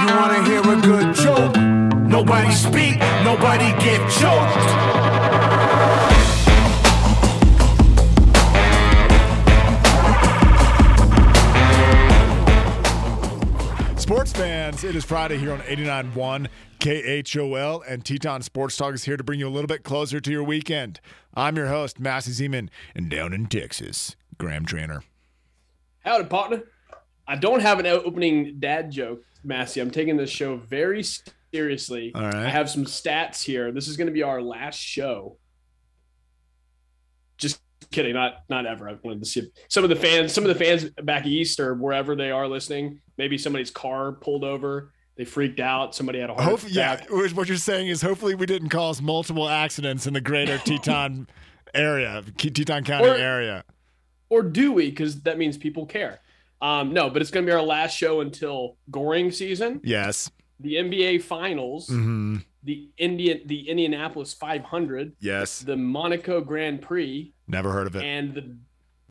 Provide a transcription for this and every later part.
You wanna hear a good joke? Nobody speak, nobody get choked. Sports fans, it is Friday here on 89.1 KHOL, and Teton Sports Talk is here to bring you a little bit closer to your weekend. I'm your host, Massey Zeman, and down in Texas, Graham Trainer. Howdy, partner. I don't have an opening dad joke, Massey. I'm taking this show very seriously. All right. I have some stats here. This is going to be our last show. Just kidding, not not ever. I wanted to see if some of the fans, some of the fans back east or wherever they are listening. Maybe somebody's car pulled over. They freaked out. Somebody had a heart attack. yeah, what you're saying is hopefully we didn't cause multiple accidents in the greater Teton area, Teton County Or- area. Or do we? Because that means people care. Um, no, but it's going to be our last show until Goring season, Yes. the NBA Finals, hmm the Indian, the Indianapolis 500. Yes. the Monaco Grand Prix, Never heard of it. and the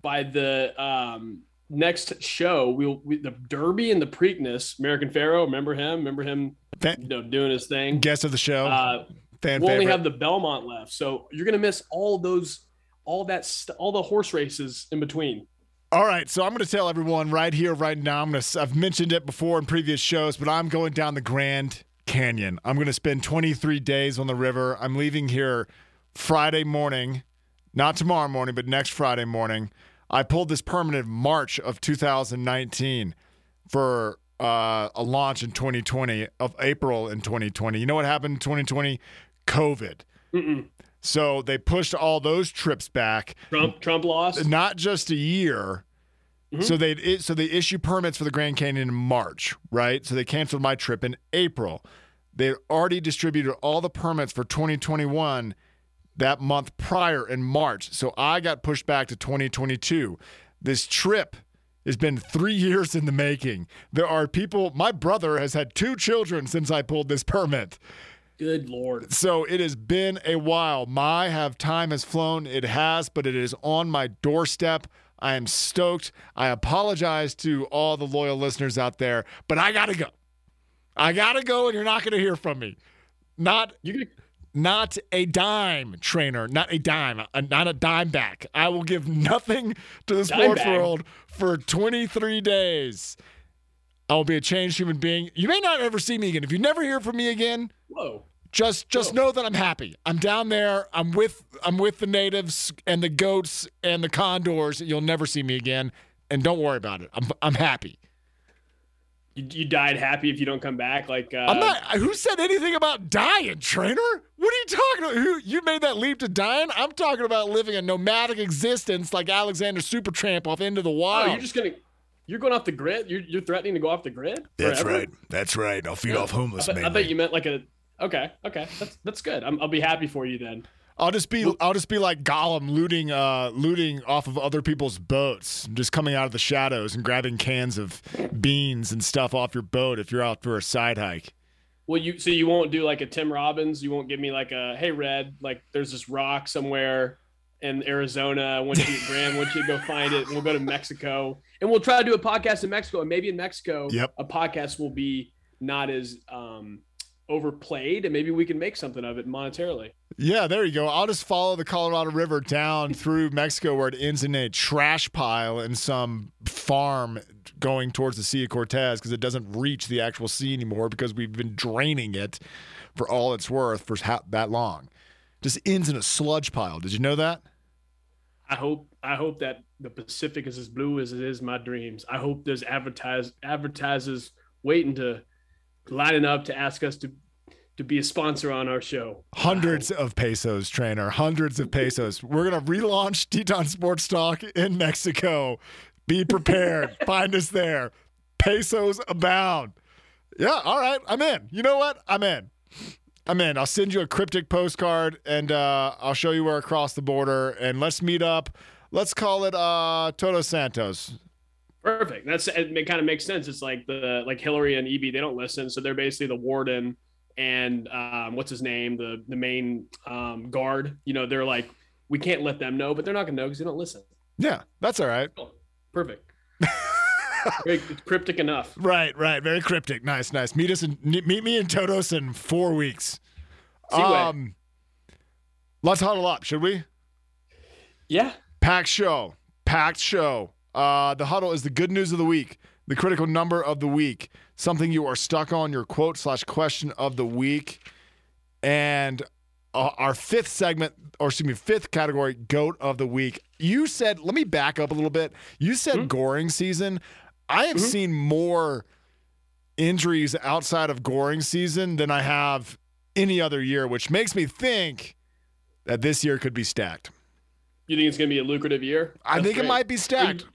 by the um, next show, we'll we, the Derby and the Preakness. American Pharoah, remember him? Remember him, Fan- you know, doing his thing. guest of the show, Uh, fan we'll only have the Belmont left, so you're gonna miss all those, all that, st- all the horse races in between. All right, so I'm going to tell everyone right here, right now. I'm going to. I've mentioned it before in previous shows, but I'm going down the Grand Canyon. I'm going to spend 23 days on the river. I'm leaving here Friday morning, not tomorrow morning, but next Friday morning. I pulled this permanent March of 2019 for uh, a launch in 2020 of April in 2020. You know what happened in 2020? COVID. Mm-mm. So they pushed all those trips back Trump, Trump lost. not just a year. Mhm. So they so they issue permits for the Grand Canyon in March, right? So they canceled my trip in April. They had already distributed all the permits for 2021 that month prior in March. So I got pushed back to 2022. This trip has been three years in the making. There are people. My brother has had two children since I pulled this permit. Good lord. So it has been a while. My have time has flown. It has, but it is on my doorstep. I am stoked. I apologize to all the loyal listeners out there, but I gotta go. I gotta go, and you're not gonna hear from me. Not You gonna not a dime trainer, not a dime, uh, not a dime back. I will give nothing to the Dime sports bag. world for 23 days. I will be a changed human being. You may not ever see me again. If you never hear from me again, whoa. Just just know that I'm happy. I'm down there. I'm with I'm with the natives and the goats and the condors. You'll never see me again. And don't worry about it. I'm I'm happy. You, you died happy if you don't come back. Like uh, I'm not. Who said anything about dying, trainer? What are you talking about? Who you made that leap to dying? I'm talking about living a nomadic existence like Alexander Supertramp off into the wild. Oh, you're just gonna. You're going off the grid. You're, you're threatening to go off the grid. That's forever? Right. That's right. I'll feed Yeah. I, thought- I thought you meant like a. Okay, okay, that's that's good. I'm, I'll be happy for you then. I'll just be I'll just be like Gollum looting uh looting off of other people's boats, just coming out of the shadows and grabbing cans of beans and stuff off your boat if you're out for a side hike. Well, you so you won't do like a Tim Robbins. You won't give me like a hey Red, like there's this rock somewhere in Arizona. I want you to Graham. I want you to go find it. And we'll go to Mexico and we'll try to do a podcast in Mexico. And maybe in Mexico, Yep. a podcast will be not as um, overplayed, and maybe we can make something of it monetarily. Yeah, there you go. I'll just follow the Colorado River down through Mexico where it ends in a trash pile in some farm going towards the Sea of Cortez because it doesn't reach the actual sea anymore because we've been draining it for all it's worth for ha- that long. Just ends in a sludge pile. Did you know that? I hope I hope that the Pacific is as blue as it is my dreams. I hope there's advertise advertisers waiting to lining up to ask us to to be a sponsor on our show. Hundreds of pesos, trainer. Hundreds of pesos. We're gonna relaunch Teton Sports Talk in Mexico. Be prepared. Find us there. Pesos abound. Yeah, all right. I'm in. You know what? I'm in. I'm in. I'll send you a cryptic postcard and uh, I'll show you where across the border and let's meet up. Let's call it uh, Todos Santos. Perfect. That's it. it kind of makes sense. It's like the like Hillary and EB. They don't listen, so they're basically the warden and um, what's his name, the the main um, guard. You know, they're like we can't let them know, but they're not gonna know because they don't listen. Yeah, that's all right. Cool. Perfect. Very cryptic enough. Right, right. Very cryptic. Nice, nice. Meet us in meet me in Todos in four weeks. Seaway. Um, let's huddle up, should we? Yeah. Packed show. Packed show. Uh, the huddle is the good news of the week, the critical number of the week, something you are stuck on, your quote slash question of the week, and uh, our fifth segment, or excuse me, fifth category, goat of the week. You said, let me back up a little bit. You said goring season. I have seen more injuries outside of goring season than I have any other year, which makes me think that this year could be stacked. You think it's gonna be a lucrative year? I That's think it might be stacked.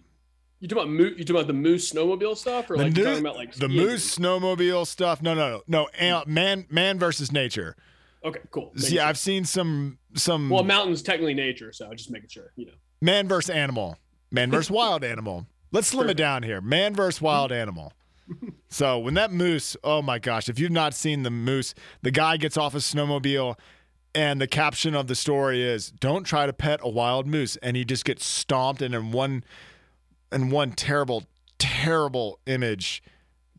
You talking about moose? You talking about the moose snowmobile stuff, or The, like new- talking about like the ski moose snowmobile stuff. No, no, no, no. Man, man versus nature. Okay, cool. Making Yeah, sure. I've seen some some Well, mountain's technically nature, so just making sure. You know. man versus animal, man versus wild animal. Let's slim it down here. Man versus wild mm-hmm. animal. So when that moose, oh my gosh, if you've not seen the moose, the guy gets off his snowmobile and the caption of the story is don't try to pet a wild moose and he just gets stomped and in one in one terrible terrible image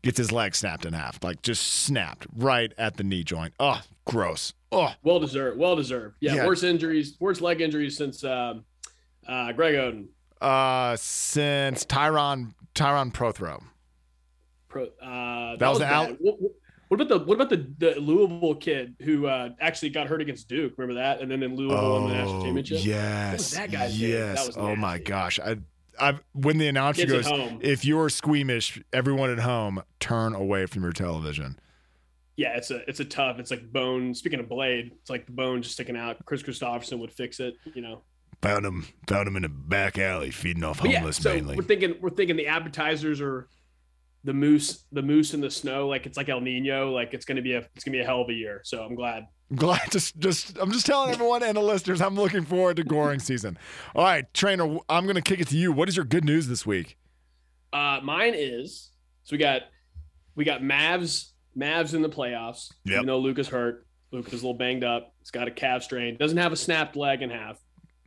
gets his leg snapped in half like just snapped right at the knee joint oh gross oh Well deserved. Well deserved. Yeah, Yeah. Worst injuries, worst leg injuries since um, uh, Greg Oden. uh since tyron Tyrone Prothro Pro, uh, that, That was the out-. What, about the what about the, the Louisville kid who uh, actually got hurt against Duke? Remember that? And then in Louisville won the national championship. Oh, Yes. What was that guy's name? yes. Oh my gosh. I I when the announcer Kids goes, if you're squeamish, everyone at home, turn away from your television. Yeah, it's a it's a tough. It's like bone. Speaking of blade, it's like the bone just sticking out. Kris Kristofferson would fix it. You know. Found him found him in a back alley feeding off But yeah, homeless so mainly. we're thinking we're thinking the appetizers are the moose, the moose in the snow. Like it's like El Nino. Like it's gonna be a it's gonna be a hell of a year. So I'm glad. I'm glad just just I'm just telling everyone and the listeners I'm looking forward to goring season. All right, trainer, I'm gonna kick it to you. What is your good news this week? Uh, mine is so we got we got Mavs Mavs in the playoffs. Yep. Even though Luka's hurt, Luka's is a little banged up. He's got a calf strain. Doesn't have a snapped leg in half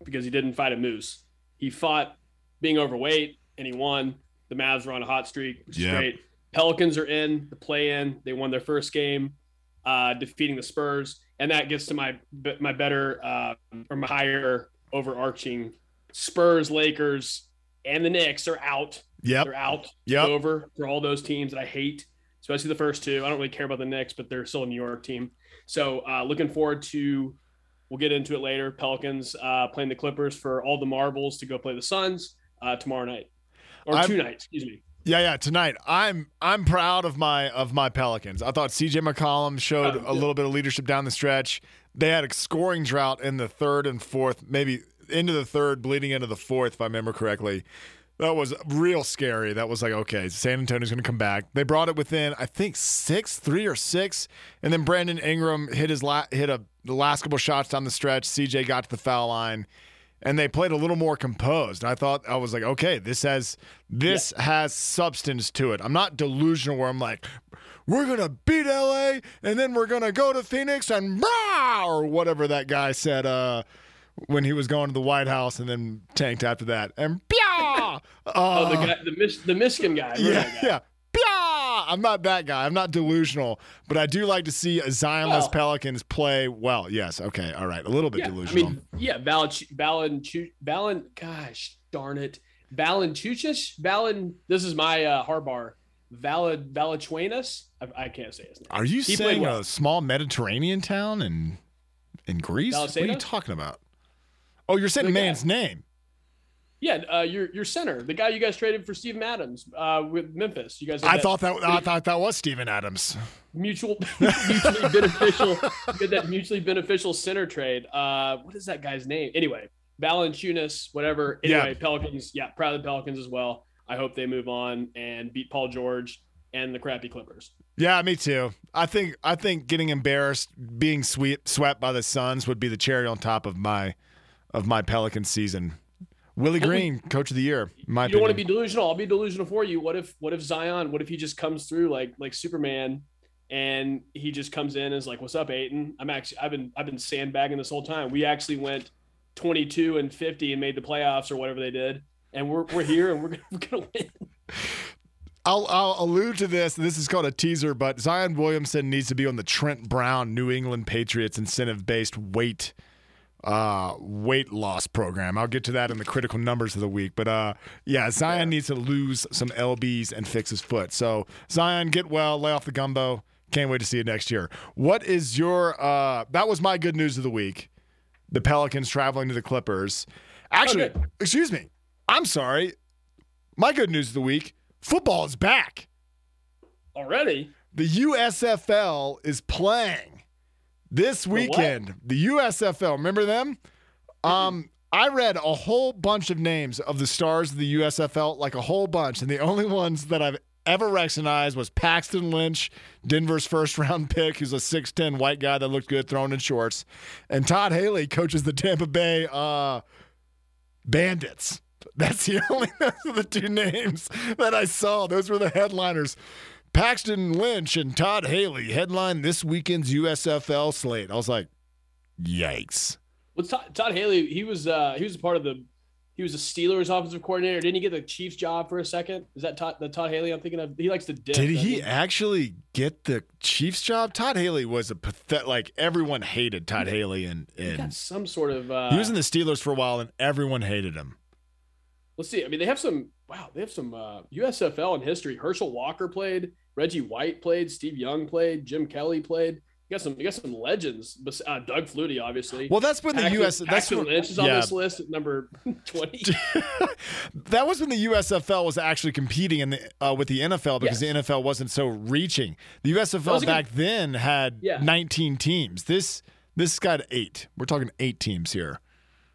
because he didn't fight a moose. He fought being overweight and he won. The Mavs are on a hot streak, which is great. Pelicans are in the play-in. They won their first game, uh, defeating the Spurs, and that gets to my my better uh, or my higher overarching Spurs, Lakers, and the Knicks are out. Yeah, They're out. Yeah, Over for all those teams that I hate, especially the first two. I don't really care about the Knicks, but they're still a New York team. So uh, looking forward to. We'll get into it later. Pelicans uh, playing the Clippers for all the marbles to go play the Suns uh, tomorrow night, or I'm- two nights. Excuse me. Yeah, yeah. Tonight, I'm I'm proud of my of my Pelicans. I thought C.J. McCollum showed Oh, a little bit of leadership down the stretch. They had a scoring drought in the third and fourth, maybe into the third, bleeding into the fourth, if I remember correctly. That was real scary. That was like, okay, San Antonio's going to come back. They brought it within, I think, six, three or six, and then Brandon Ingram hit his la- hit a the last couple shots down the stretch. CJ got to the foul line and they played a little more composed. I thought I was like, okay, this has this has substance to it. I'm not delusional where I'm like, we're gonna beat LA and then we're gonna go to Phoenix and rah, or whatever that guy said uh, when he was going to the White House and then tanked after that and pia. Oh, the guy, the Mis- the Miskin guy. Yeah, guy? yeah. I'm not that guy. I'm not delusional, but I do like to see a Zionless Well- Pelicans play well. Yes, okay, all right, a little bit Yeah, I delusional. mean, yeah, Valin, Valin, Valin, gosh darn it, Valentuchis, Valin. This is my uh, Harbar, Valid, Valachuenas. I, I can't say his name. Are you He saying well. a small Mediterranean town in in Greece? What are you talking about? Oh, you're saying The guy. man's name. Yeah, uh, your your center, the guy you guys traded for Steven Adams uh, with Memphis. You guys. I that thought that I thought that was Steven Adams. mutual mutually beneficial. had that mutually beneficial center trade. Uh, what is that guy's name? Anyway, Valanciunas, whatever. Yeah. Pelicans. Yeah, proud of the Pelicans as well. I hope they move on and beat Paul George and the crappy Clippers. Yeah, me too. I think I think getting embarrassed, being sweep, swept by the Suns would be the cherry on top of my of my Pelican season. Willie Green, coach of the year. My you don't want to be delusional. I'll be delusional for you. What if what if Zion? What if he just comes through like like Superman, and he just comes in and is like, "What's up, Aiton? I'm actually I've been I've been sandbagging this whole time. We actually went 22 and 50 and made the playoffs or whatever they did, and we're we're here and we're gonna, we're gonna win." I'll, I'll allude to this. This is called a teaser, but Zion Williamson needs to be on the Trent Brown New England Patriots incentive based weight uh weight loss program. I'll get to that in the critical numbers of the week. But uh yeah, Zion needs to lose some LBs and fix his foot. So Zion, get well, lay off the gumbo. Can't wait to see you next year. What is your uh that was my good news of the week. The Pelicans traveling to the Clippers. Actually, Okay. excuse me. I'm sorry. My good news of the week, football is back. Already? The USFL is playing this weekend. The USFL, remember them? Um, I read a whole bunch of names of the stars of the USFL, like a whole bunch, and the only ones that I've ever recognized was Paxton Lynch, Denver's first round pick, who's a 6'10 white guy that looked good throwing in shorts, and Todd Haley coaches the Tampa Bay uh, Bandits. That's the only those are the two names that I saw. Those were the headliners. Paxton Lynch and Todd Haley headline this weekend's USFL slate. I was like, yikes. Well, Todd, Todd Haley, he was uh he was a part of the he was a Steelers offensive coordinator. Didn't he get the Chiefs job for a second? Is that Todd the Todd Haley I'm thinking of? He likes to dip. Did he actually get the Chiefs job? Todd Haley was a pathetic, like everyone hated Todd Haley and, He and got some sort of uh he was in the Steelers for a while and everyone hated him. let's see. I mean, they have some wow, they have some uh USFL in history. Herschel Walker played, Reggie White played, Steve Young played, Jim Kelly played. You got some you got some legends. Uh, Doug Flutie, obviously. Well, that's when the Paxton- US that's Paxton when, Lynch is on yeah, this list at number 20. that was when the USFL was actually competing in the uh, with the NFL because Yes. the NFL wasn't so reaching. The USFL was a back then had Yeah. 19 teams. This this got eight. We're talking eight teams here.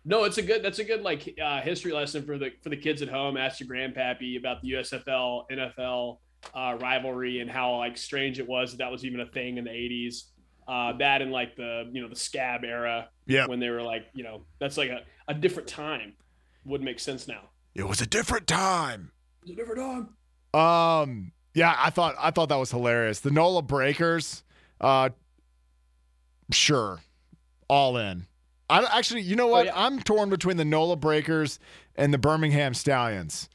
No, it's a good. That's a good like uh, history lesson for the for the kids at home. Ask your grandpappy about the USFL NFL uh, rivalry and how like strange it was that that was even a thing in the '80s. Uh, that and like the you know the scab era Yeah, when they were like you know that's like a, a different time. Would make sense now. it was a different time. It's a different time. Um, yeah, I thought I thought that was hilarious. The NOLA Breakers, uh, sure, all in. I actually, you know what? yeah. I'm torn between the NOLA Breakers and the Birmingham Stallions.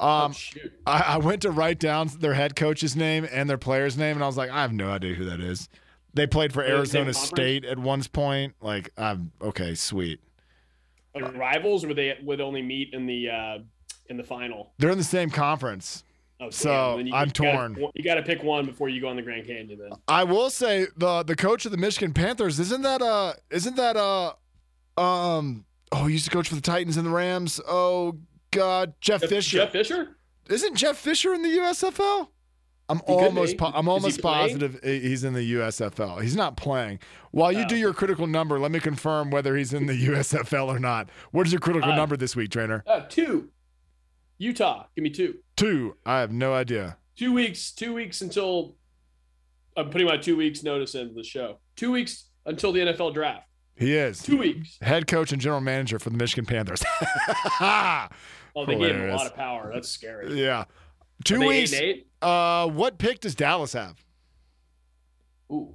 Um, oh. I, I went to write down their head coach's name and their player's name, and I was like, I have no idea who that is. They played for Are they in Arizona? State at one point. Like, I'm okay, sweet. They rivals or they would only meet in the uh, in the final? They're in the same conference. Oh. So, you, I'm you gotta- torn. you got to pick one before you go on the Grand Canyon. Then I will say the the coach of the Michigan Panthers isn't that uh isn't that uh um oh he used to coach for the Titans and the Rams. Oh God, Jeff Fisher. Jeff Fisher. Isn't Jeff Fisher in the USFL? I'm could almost po- I'm Is he almost positive he's in the USFL. He's not playing. While you Oh. do your critical number, let me confirm whether he's in the USFL or not. What is your critical Uh, number this week, trainer? Uh, two. Utah. Give me two. Two. I have no idea. Two weeks. Two weeks until I'm putting my two weeks notice into the show. Two weeks until the NFL draft. He is Two weeks. head coach and general manager for the Michigan Panthers. Oh, they gave him a lot of power. That's scary. yeah. Two weeks. Uh, what pick does Dallas have? Ooh,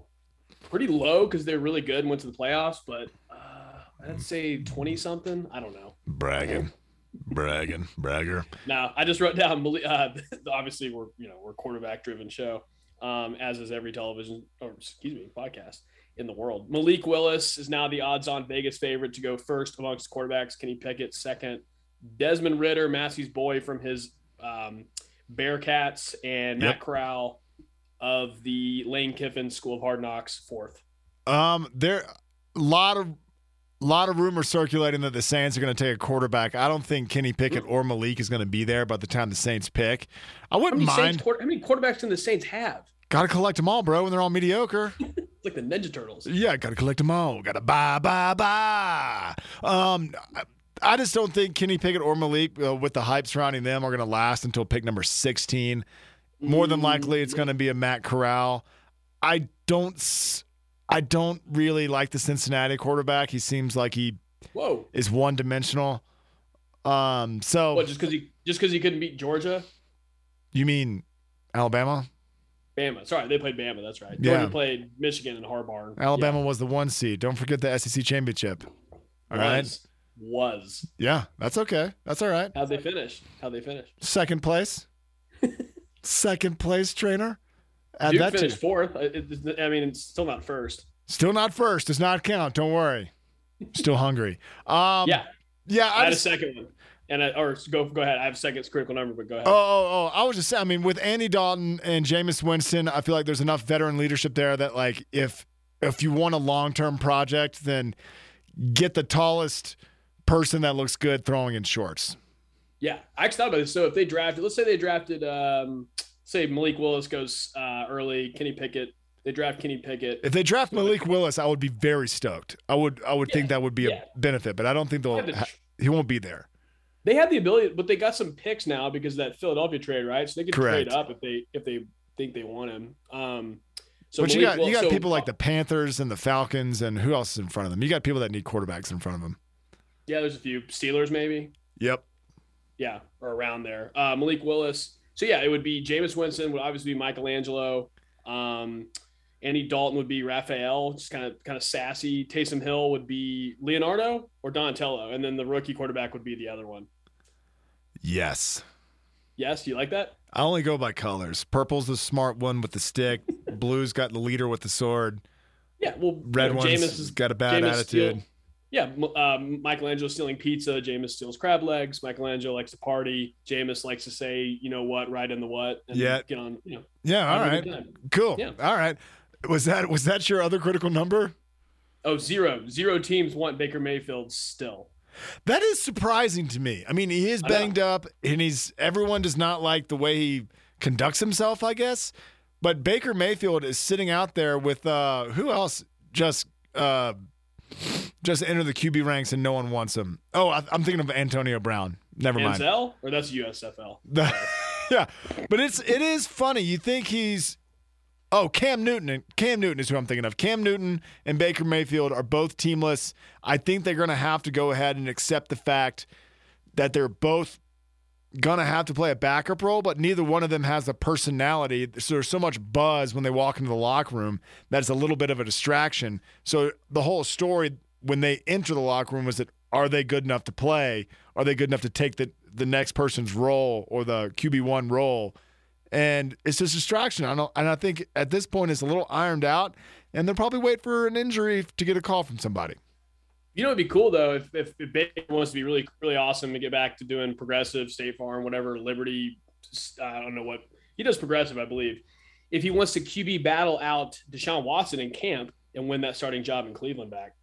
pretty low because they're really good and went to the playoffs. But uh, I'd say twenty something. I don't know. Bragging, bragging, bragger. No, I just wrote down. Malik- Uh, obviously, we're you know we're quarterback driven show, um, as is every television or excuse me podcast in the world. Malik Willis is now the odds-on Vegas favorite to go first amongst quarterbacks. Kenny Pickett second. Desmond Ridder, Massey's boy from his um, Bearcats, and Matt Yep. Corral of the Lane Kiffin School of Hard Knocks fourth. Um, there a lot of a lot of rumors circulating that the Saints are going to take a quarterback. I don't think Kenny Pickett or Malik is going to be there by the time the Saints pick. I wouldn't Saints, mind. quar- how many quarterbacks can the Saints have? Got to collect them all, bro, when they're all mediocre. Like the Ninja Turtles. Yeah, got to collect them all. Got to buy, buy, buy. Um, I, just don't think Kenny Pickett or Malik, uh, with the hype surrounding them, are going to last until pick number 16. More than likely, it's going to be a Matt Corral. I don't, I don't really like the Cincinnati quarterback. He seems like he Whoa! is one dimensional. Um, so What? Just because he just because he couldn't beat Georgia? you mean Alabama? Bama. Sorry, they played Bama. That's right. Yeah. Georgia played Michigan and Harbaugh. Alabama was the one seed. Don't forget the SEC championship. All Yeah. right. Was. Yeah, that's okay. That's all right. How'd they finish? How'd they finish? Second place. second place trainer. Add Duke that to finished fourth. I- it- I mean, it's still not first. Still not first. Does not count. Don't worry. Still hungry. Um, yeah, Yeah. I I had just, a second one, and I, or go go ahead. I have a second critical number, but go ahead. Oh, oh, oh! I was just saying. I mean, with Andy Dalton and Jameis Winston, I feel like there's enough veteran leadership there that, like, if if you want a long term project, then get the tallest person that looks good throwing in shorts. Yeah, I actually thought about this. So if they drafted, let's say they drafted, um, say Malik Willis goes uh, early, Kenny Pickett. They draft Kenny Pickett. If they draft Malik Willis, I would be very stoked. I would, I would think that would be yeah. a benefit, but I don't think they'll. They the Ha- he won't be there. They have the ability, but they got some picks now because of that Philadelphia trade, right? So they could Correct. trade up if they if they think they want him. Um, so but you Malik got you got so- people like the Panthers and the Falcons, and who else is in front of them? You got people that need quarterbacks in front of them. Yeah, there's a few Steelers maybe. Yep. yeah, or around there. Uh, Malik Willis. So yeah, it would be Jameis Winston would obviously be Michelangelo. Um, Andy Dalton would be Raphael, just kind of kind of sassy. Taysom Hill would be Leonardo or Donatello, and then the rookie quarterback would be the other one. Yes. Yes, you like that? I only go by colors. Purple's the smart one with the stick. Blue's got the leader with the sword. Yeah. Well, Red you know, one's Jameis is got a bad attitude. steal- yeah, um, Michelangelo stealing pizza. Jameis steals crab legs. Michelangelo likes to party. Jameis likes to say, you know what, right in the what, and Yeah. get on. You know, Yeah, all right. Cool. Yeah. All right. Was that was that your other critical number? Oh, zero. Zero teams want Baker Mayfield still. That is surprising to me. I mean, he is banged up and he's everyone does not like the way he conducts himself, I guess. But Baker Mayfield is sitting out there with uh who else just uh just enter the QB ranks and no one wants him. Oh, I, I'm thinking of Antonio Brown. Never mind. Or that's USFL. The- yeah, but it's it is funny. You think he's oh Cam Newton. and Cam Newton is who I'm thinking of. Cam Newton and Baker Mayfield are both teamless. I think they're going to have to go ahead and accept the fact that they're both to have to play a backup role, but neither one of them has a personality. So there's so much buzz when they walk into the locker room that it's a little bit of a distraction. So the whole story when they enter the locker room was that are they good enough to play? Are they good enough to take the the next person's role or the QB one role? And it's just distraction. I don't, and I think at this point it's a little ironed out, and they'll probably wait for an injury to get a call from somebody. You know, it'd be cool though if, if, if Baker wants to be really, really awesome and get back to doing progressive, State Farm, whatever, Liberty. I don't know what he does progressive, I believe. If he wants to QB battle out Deshaun Watson in camp and win that starting job in Cleveland back,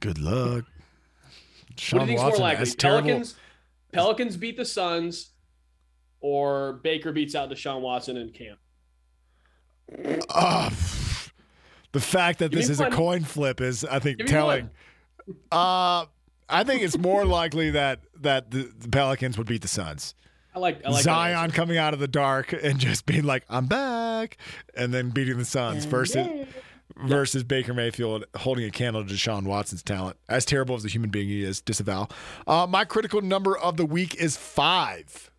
Good luck. what do you think's more likely? that's terrible. Pelicans, Pelicans beat the Suns, or Baker beats out Deshaun Watson in camp. Oh, the fact that Give this me is a coin flip is, I think, Give telling. Uh, I think it's more likely that that the, the Pelicans would beat the Suns. I like I like Zion coming out of the dark and just being like, "I'm back," and then beating the Suns versus versus Baker Mayfield holding a candle to Deshaun Watson's talent. As terrible as a human being he is, disavow. Uh, my critical number of the week is five.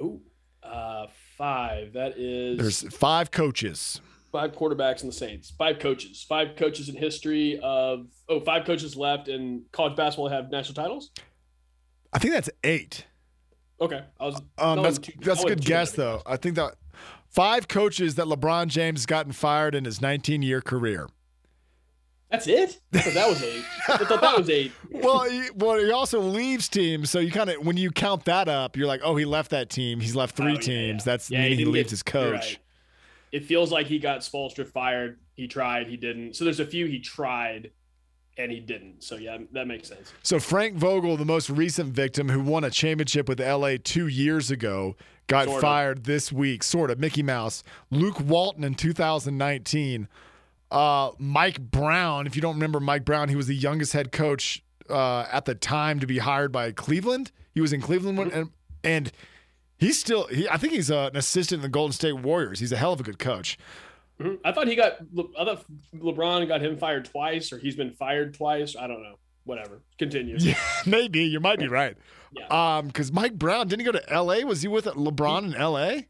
Ooh, uh, five. That is There's five coaches. Five quarterbacks in the Saints. Five coaches. Five coaches in history of oh, five coaches left in college basketball have national titles. I think that's eight. Okay, I was. Um, that's wasn't that's a good guess though. I think that five coaches that LeBron James has gotten fired in his 19 year career. That's it. I thought that was eight. I thought that was eight. Well, he, well, he also leaves teams, so you kind of when you count that up, you're like, oh, he left that team. He's left three Oh, yeah, teams. yeah. That's Yeah, meaning he, didn't leaves his coach. It feels like he got Spoelstra fired. He tried, he didn't. So there's a few he tried, and he didn't. So yeah, that makes sense. So Frank Vogel, the most recent victim who won a championship with LA two years ago, got Sort of. fired this week. Sort of. Mickey Mouse. Luke Walton in 2019. Uh, Mike Brown. If you don't remember Mike Brown, he was the youngest head coach uh, at the time to be hired by Cleveland. He was in Cleveland when, and and he's still. He, I think he's uh, an assistant in the Golden State Warriors. He's a hell of a good coach. Mhm. I thought he got. I thought LeBron got him fired twice, or he's been fired twice. I don't know. Whatever. Continue. Yeah, maybe you might be right. Yeah. Um, because Mike Brown didn't he go to L.A. Was he with LeBron in L.A.?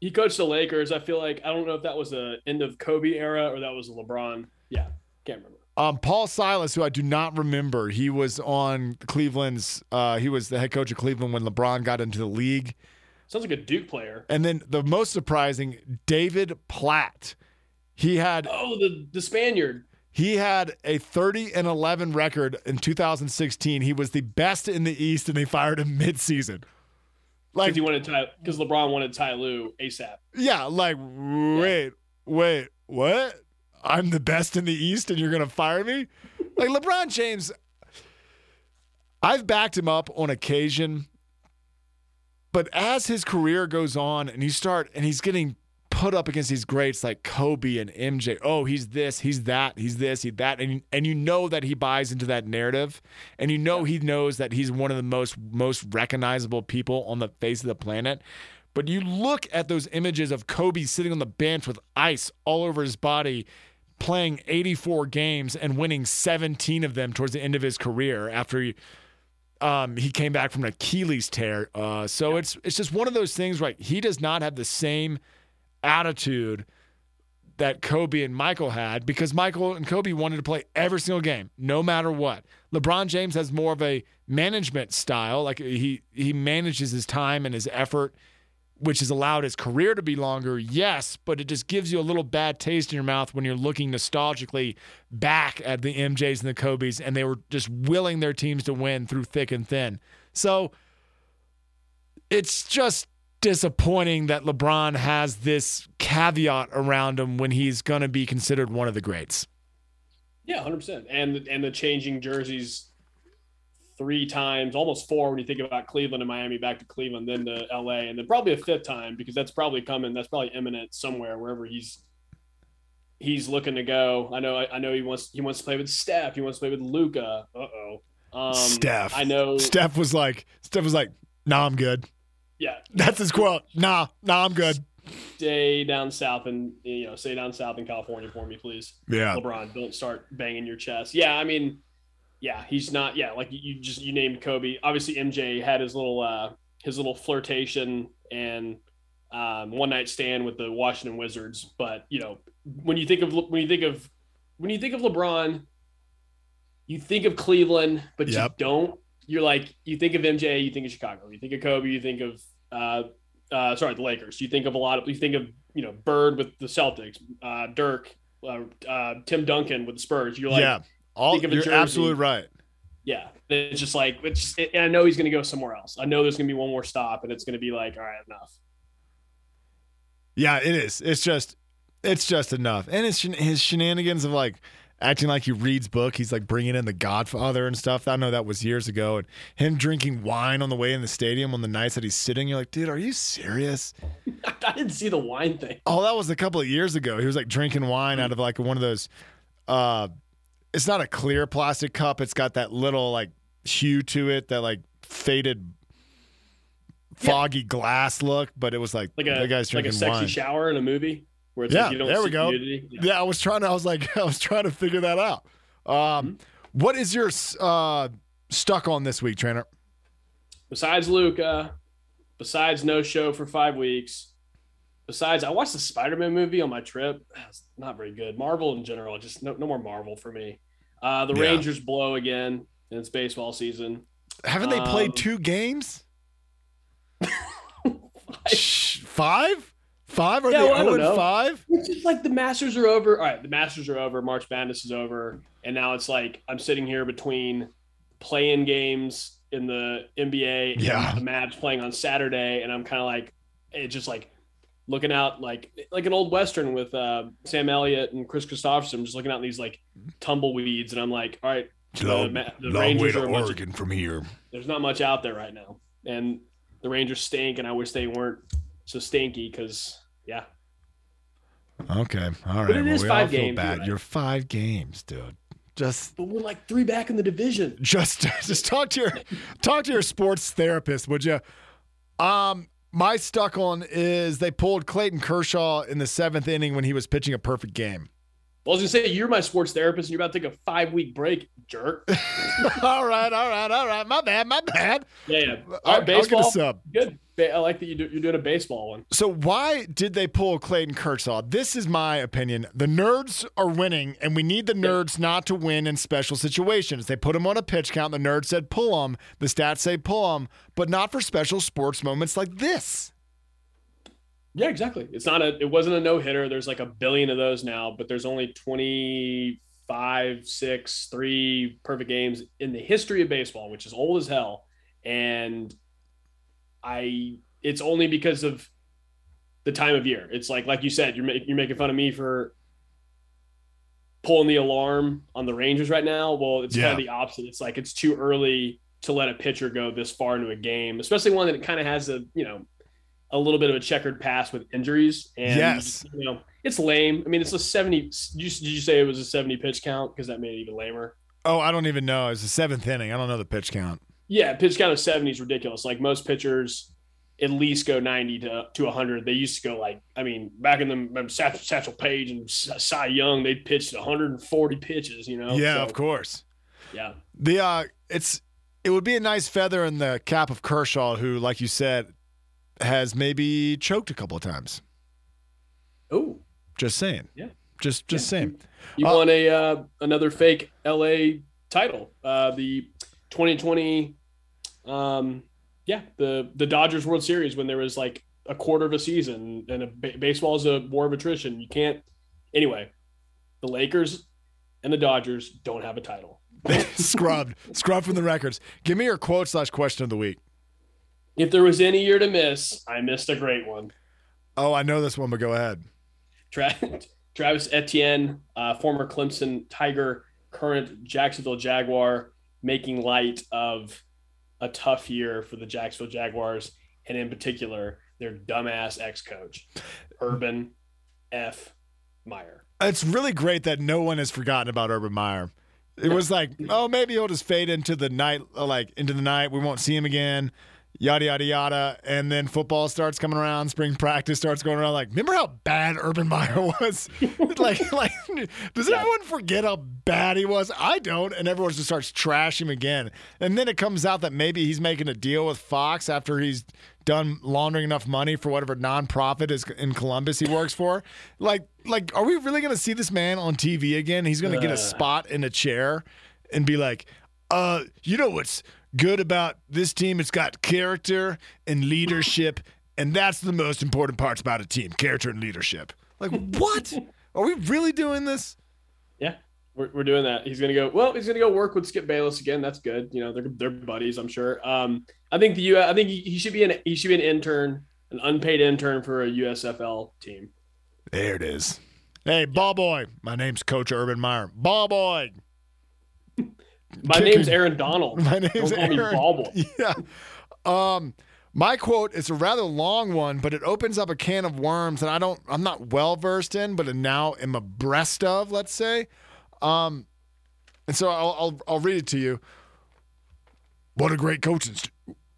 He coached the Lakers. I feel like I don't know if that was the end of Kobe era or that was LeBron. Yeah, can't remember. Um, Paul Silas, who I do not remember, he was on Cleveland's. Uh, he was the head coach of Cleveland when LeBron got into the league. Sounds like a Duke player. And then the most surprising, David Blatt. He had Oh, the the Spaniard. he had a 30 and 11 record in 2016. He was the best in the East, and they fired him mid-season. Like Because he wanted Ty, because LeBron wanted Ty Lue ASAP. Yeah, like wait, wait, what? I'm the best in the East and you're gonna fire me? Like LeBron James, I've backed him up on occasion, but as his career goes on and you start and he's getting put up against these greats like Kobe and MJ. Oh, he's this, he's that, he's this, he's that, and and you know that he buys into that narrative, and you know he knows that he's one of the most most recognizable people on the face of the planet. But you look at those images of Kobe sitting on the bench with ice all over his body, playing 84 games and winning 17 of them towards the end of his career after he um, he came back from an Achilles tear. Uh, so it's it's just one of those things. Right, he does not have the same attitude that Kobe and Michael had because Michael and Kobe wanted to play every single game, no matter what. LeBron James has more of a management style, like he he manages his time and his effort, which has allowed his career to be longer. Yes, but it just gives you a little bad taste in your mouth when you're looking nostalgically back at the MJs and the Kobe's, and they were just willing their teams to win through thick and thin. So it's just disappointing that LeBron has this caveat around him when he's going to be considered one of the greats. Yeah, hundred percent. And and the changing jerseys three times, almost four when you think about Cleveland and Miami, back to Cleveland, then to LA, and then probably a fifth time because that's probably coming. That's probably imminent somewhere wherever he's he's looking to go. I know. I know he wants he wants to play with Steph. He wants to play with Luka. Uh oh. Um, Steph. I know. Steph was like, Steph was like, "Nah, I'm good." Yeah. That's his quote. Nah, nah, I'm good. Stay down south and you know, stay down south in California for me, please. Yeah. LeBron, don't start banging your chest. Yeah, I mean, yeah, he's not. Yeah, like you just you named Kobe. Obviously, MJ had his little uh his little flirtation and um, one night stand with the Washington Wizards. But you know, when you think of when you think of when you think of LeBron, you think of Cleveland, but Yep. you don't. You're like you think of MJ, you think of Chicago. You think of Kobe, you think of uh, uh, sorry, the Lakers. You think of a lot of you think of you know Bird with the Celtics, uh, Dirk, uh, uh, Tim Duncan with the Spurs. You're like, yeah. All think of a you're jersey. absolutely right. yeah. It's just like it's. And I know he's going to go somewhere else. I know there's going to be one more stop, and it's going to be like, all right, enough. Yeah, it is. It's just, it's just enough. And it's his shenanigans of like acting like he reads book. He's like bringing in the Godfather and stuff. I know that was years ago. And him drinking wine on the way in the stadium on the nights that he's sitting. You're like, dude, are you serious? I didn't see the wine thing. Oh, that was a couple of years ago. He was like drinking wine out of like one of those. uh It's not a clear plastic cup. It's got that little like hue to it, that like faded, foggy glass look. But it was like, Like a the guy's like a drinking sexy wine. shower in a movie where it's Yeah, like you don't there we go. Yeah. Yeah, I was trying to. I was like, I was trying to figure that out. Um, what is your uh, stuck on this week, trainer? Besides Luka, besides no show for five weeks, besides I watched the Spider-Man movie on my trip. It's not very good. Marvel in general, just no, no more Marvel for me. Uh, the Yeah. Rangers blow again. and It's baseball season. Haven't they played Um, two games? Five? Five? Are Yeah, they well, I don't 0 know. five? It's just like the Masters are over. All right, the Masters are over. March Madness is over, and now it's like I'm sitting here between playing games in the NBA and Yeah. the Mavs playing on Saturday, and I'm kind of like, it's just like looking out like like an old western with uh, Sam Elliott and Kris Kristofferson. Just looking out in these like tumbleweeds, and I'm like, all right, the, Ma- the Rangers are a bunch of- from here. there's not much out there right now, and the Rangers stink, and I wish they weren't so stinky because yeah. Okay, all right. But it well, is we five games, bad. you're right. You're five games, dude. Just, But we're like three back in the division. just, just talk to your, talk to your sports therapist, would you? Um, my stuck on is they pulled Clayton Kershaw in the seventh inning when he was pitching a perfect game. Well, I was gonna say you're my sports therapist, and you're about to take a five week break, jerk. all right, all right, all right. My bad, my bad. Yeah, yeah. I'll, All I'll get a baseball. sub. Good. I like that you do, you're doing a baseball one. So why did they pull Clayton Kershaw? This is my opinion. The nerds are winning, and we need the nerds not to win in special situations. They put him on a pitch count. The nerds said pull him. The stats say pull him, but not for special sports moments like this. Yeah, exactly. It's not a. It wasn't a no hitter. There's like a billion of those now, but there's only twenty five, six, three perfect games in the history of baseball, which is old as hell. And I, it's only because of the time of year. It's like, like you said, you're you're making fun of me for pulling the alarm on the Rangers right now. Well, it's Yeah. kind of the opposite. It's like it's too early to let a pitcher go this far into a game, especially one that kind of has a you know a little bit of a checkered past with injuries. And Yes. you know it's lame. I mean, it's a seventy. Did you, did you say it was a seventy pitch count? Because that made it even lamer. Oh, I don't even know. It's the seventh inning. I don't know the pitch count. Yeah, pitch count of seventy is ridiculous. Like most pitchers. At least go ninety to to hundred. They used to go like, I mean, back in the Satchel, Satchel Paige and Cy Young, they pitched one hundred and forty pitches. You know, yeah, So, of course. yeah. The uh, it's it would be a nice feather in the cap of Kershaw, who, like you said, has maybe choked a couple of times. Oh, Just saying. Yeah. Just just Yeah. saying. You Uh, won a uh, another fake LA title. Uh, the 2020, um, yeah, the the Dodgers World Series when there was like a quarter of a season and a baseball is a war of attrition. You can't. Anyway, the Lakers and the Dodgers don't have a title. Scrubbed. Scrubbed from the records. Give me your quote slash question of the week. If there was any year to miss, I missed a great one. Oh, I know this one, but go ahead. Tra- Travis Etienne, uh, former Clemson Tiger, current Jacksonville Jaguar, making light of a tough year for the Jacksonville Jaguars, and in particular, their dumbass ex coach, Urban F. Meyer. It's really great that no one has forgotten about Urban Meyer. It was like, oh, maybe he'll just fade into the night, like into the night. We won't see him again. Yada yada yada, and then football starts coming around. Spring practice starts going around. Like, remember how bad Urban Meyer was? like, like, does Yeah. everyone forget how bad he was? I don't, and everyone just starts trashing him again. And then it comes out that maybe he's making a deal with Fox after he's done laundering enough money for whatever nonprofit is in Columbus he works for. Like, like, are we really going to see this man on TV again? He's going to get a Uh. spot in a chair and be like, uh, you know what's good about this team? It's got character and leadership, and that's the most important parts about a team: character and leadership. Like, what? Are we really doing this? Yeah, we're, we're doing that. He's gonna go. Well, he's gonna go work with Skip Bayless again. That's good. You know, they're they're buddies. I'm sure. Um, I think the U. I think he, he should be an he should be an intern, an unpaid intern for a USFL team. There it is. Hey, ball boy. My name's Coach Urban Meyer. Ball boy. My name's Aaron Donald. My name's Don't call me Aaron. Boy. Yeah. Um, my quote is a rather long one, but it opens up a can of worms that I don't, I'm not well versed in, but now am abreast of. Let's say, um, and so I'll, I'll, I'll read it to you. What a great coaching! St-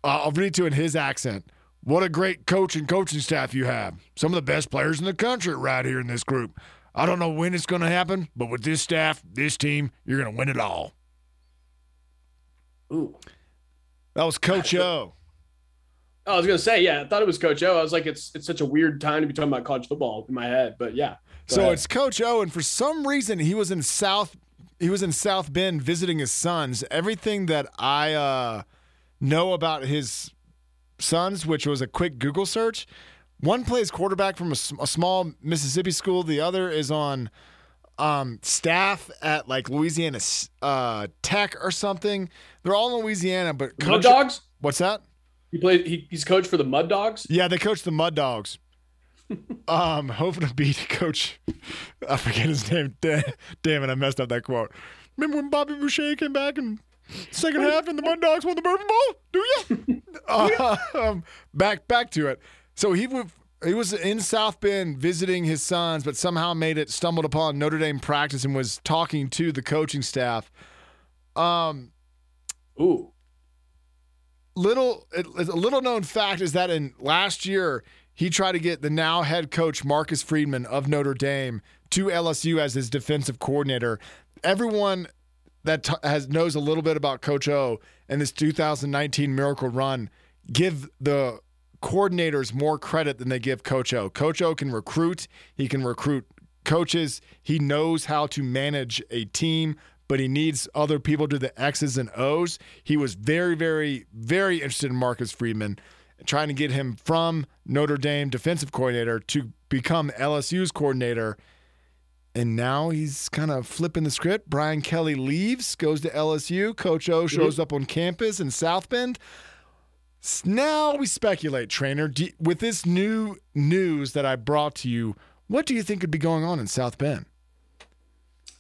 uh, I'll read it to you in his accent. What a great coach and coaching staff you have. Some of the best players in the country right here in this group. I don't know when it's going to happen, but with this staff, this team, you're going to win it all. Ooh. That was Coach O. Oh, was gonna say, yeah, I thought it was Coach O. I was like, it's it's such a weird time to be talking about college football in my head, but yeah. So ahead. it's Coach O, and for some reason he was in South. He was in South Bend visiting his sons. Everything that I uh, know about his sons, which was a quick Google search, one plays quarterback from a small Mississippi school. The other is on um, staff at like Louisiana uh, Tech or something. They're all in Louisiana, but Mud Coach, Dogs. what's that? He played. He, he's coach for the Mud Dogs. Yeah, they coach the Mud Dogs. um, hoping to beat coach. I forget his name. Da- Damn it, I messed up that quote. Remember when Bobby Boucher came back and second half and the Mud Dogs won the Bourbon Bowl? Do you? uh, um, back back to it. So he he was in South Bend visiting his sons, but somehow made it stumbled upon Notre Dame practice and was talking to the coaching staff. Um, Ooh. little a little known fact is that in last year he tried to get the now head coach Marcus Freeman of Notre Dame to LSU as his defensive coordinator. Everyone that t- has knows a little bit about Coach O and this 2019 Miracle Run give the coordinators more credit than they give Coach O. Coach O can recruit. He can recruit coaches. He knows how to manage a team, but he needs other people to do the X's and O's. He was very, very, very interested in Marcus Freeman. trying to get him from Notre Dame defensive coordinator to become LSU's coordinator. And now he's kind of flipping the script. Brian Kelly leaves, goes to LSU. Coach O mm-hmm. shows up on campus in South Bend. Now we speculate, trainer. Do, with this new news that I brought to you, what do you think could be going on in South Bend?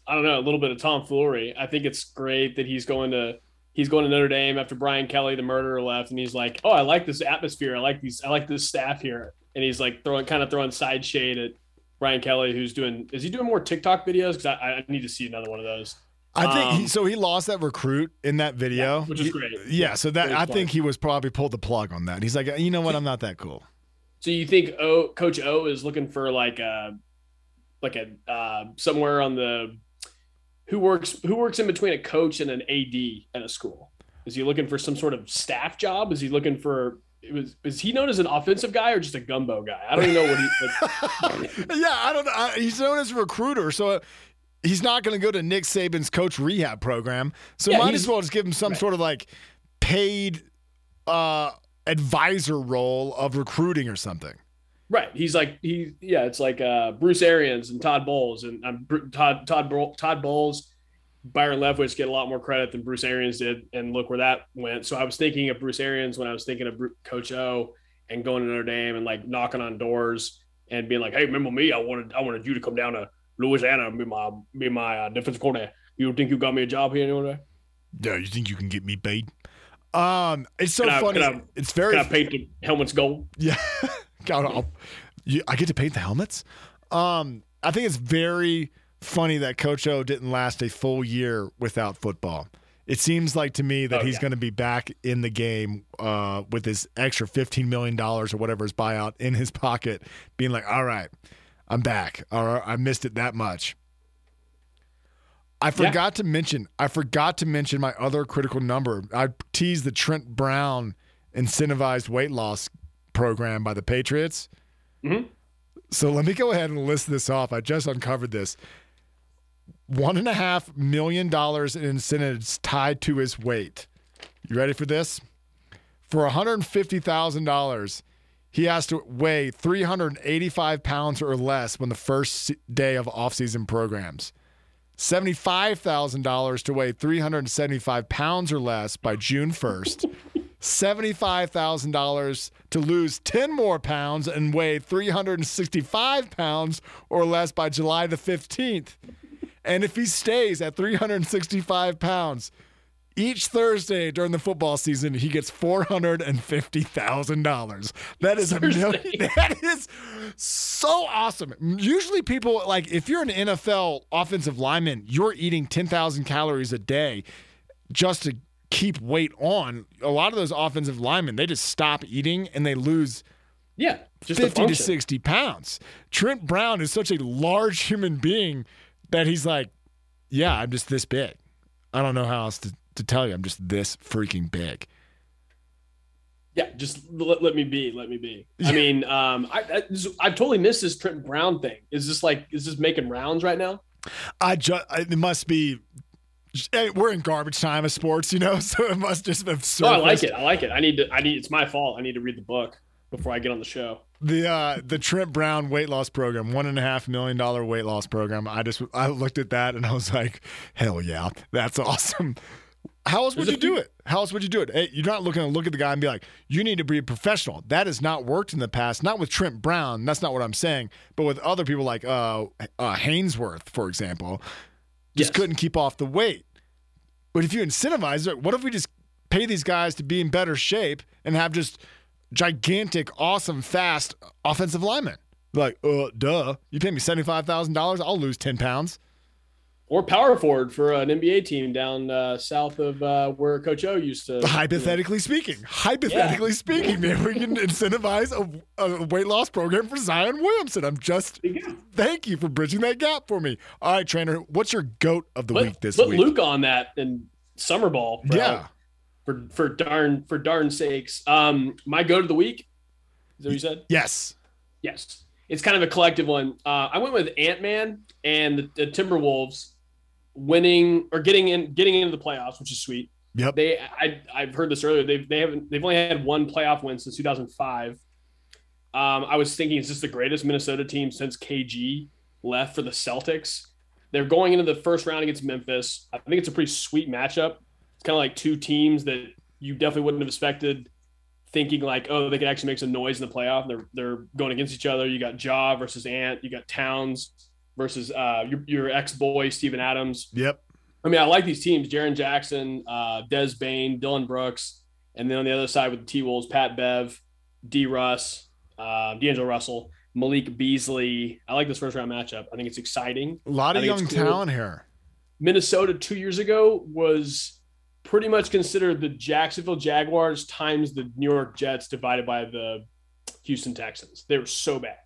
I don't know, a little bit of tomfoolery. I think it's great that he's going to he's going to Notre Dame after Brian Kelly, the murderer, left, and he's like, "Oh, I like this atmosphere. I like these. I like this staff here." And he's like throwing kind of throwing side shade at Brian Kelly, who's doing. Is he doing more TikTok videos? Because I, I need to see another one of those. I think he, Um, so. He lost that recruit in that video, Yeah, which is great. Yeah, so that I think he was probably pulled the plug on that. He's like, you know what, I'm not that cool. So you think O Coach O is looking for like a like a uh, somewhere on the who works who works in between a coach and an AD at a school? Is he looking for some sort of staff job? Is he looking for it was is he known as an offensive guy or just a gumbo guy? I don't even know what he. Like, yeah, I don't know. He's known as a recruiter, so he's not going to go to Nick Saban's coach rehab program. So Yeah, might as well just give him some Right. sort of like paid uh, advisor role of recruiting or something. right. He's like he yeah. It's like uh, Bruce Arians and Todd Bowles and um, Todd Todd Todd Bowles. Byron Leftwich get a lot more credit than Bruce Arians did, and look where that went. So I was thinking of Bruce Arians when I was thinking of Coach O and going to Notre Dame and like knocking on doors and being like, "Hey, remember me? I wanted I wanted you to come down to Louisiana and be my be my uh, defensive coordinator. You think you got me a job here anywhere? Yeah, you think you can get me paid? Um, it's so Can funny. I- it's very Can I paint the helmets gold? Yeah, God, I'll- you, I get to paint the helmets. Um, I think it's very funny that Coach O didn't last a full year without football. It seems like to me that Oh, he's yeah. going to be back in the game uh, with his extra fifteen million dollars or whatever his buyout in his pocket, being like, "All right, I'm back. Or I missed it that much." I forgot to mention. I forgot to mention my other critical number. I teased the Trent Brown incentivized weight loss program by the Patriots. Mhm. So let me go ahead and list this off. I just uncovered this. One and a half million dollars in incentives tied to his weight. You ready for this? For $150,000, he has to weigh 385 pounds or less when the first day of off-season programs. $75,000 to weigh 375 pounds or less by June 1st. $75,000 to lose 10 more pounds and weigh 365 pounds or less by July the 15th. And if he stays at 365 pounds, each Thursday during the football season, he gets four hundred and fifty thousand dollars. That is a million. That is so awesome. Usually, people like if you're an NFL offensive lineman, you're eating ten thousand calories a day just to keep weight on. A lot of those offensive linemen, they just stop eating and they lose Yeah, just 50 to 60 pounds. Trent Brown is such a large human being that he's like, yeah, I'm just this big. I don't know how else to, to tell you. I'm just this freaking big. Yeah, just let, let me be. Let me be. I mean, um, I, I I've totally missed this Trent Brown thing. Is this like is this making rounds right now? I just, it must be, eh, we're in garbage time of sports, you know, so it must just have No, I like it. I like it. I need to. I need. It's my fault. I need to read the book before I get on the show. The uh, the Trent Brown weight loss program, one and a half million dollar weight loss program. I just I looked at that and I was like, hell yeah, that's awesome. How else would There's you do it? How else would you do it? Hey, you're not looking to look at the guy and be like, you need to be a professional. That has not worked in the past. Not with Trent Brown. That's not what I'm saying. But with other people like uh, uh, Haynesworth, for example, just Yes. couldn't keep off the weight. But if you incentivize it, what if we just pay these guys to be in better shape and have just gigantic, awesome, fast offensive linemen? Like, uh, duh. You pay me seventy-five thousand dollars, I'll lose ten pounds. Or power forward for an NBA team down uh, south of uh, where Coach O used to. Hypothetically speaking, hypothetically speaking, maybe we can incentivize a, a weight loss program for Zion Williamson. I'm just thank you for bridging that gap for me. All right, trainer, what's your goat of the week this put week? Put Luke on that and summer ball. bro. yeah, For for darn for darn sakes. Um, my goat of the week. Is that what you said? yes, Yes. It's kind of a collective one. Uh, I went with Ant Man and the, the Timberwolves winning or getting in getting into the playoffs, which is sweet. Yep. They, I, I've heard this earlier. They've, they haven't, they've only had one playoff win since 2005. Um, I was thinking, is this the greatest Minnesota team since KG left for the Celtics? They're going into the first round against Memphis. I think it's a pretty sweet matchup. It's kind of like two teams that you definitely wouldn't have expected thinking like, oh, they could actually make some noise in the playoff. They're they're going against each other. You got Ja versus Ant. You got Towns versus uh, your, your ex boy Steven Adams. Yep. I mean, I like these teams: Jaren Jackson, uh, Des Bane, Dillon Brooks, and then on the other side with the T Wolves, Pat Bev, D. Russ, uh, D'Angelo Russell, Malik Beasley. I like this first round matchup. I think it's exciting. A lot of young cool. talent here. Minnesota two years ago was pretty much considered the Jacksonville Jaguars times the New York Jets divided by the Houston Texans. They were so bad.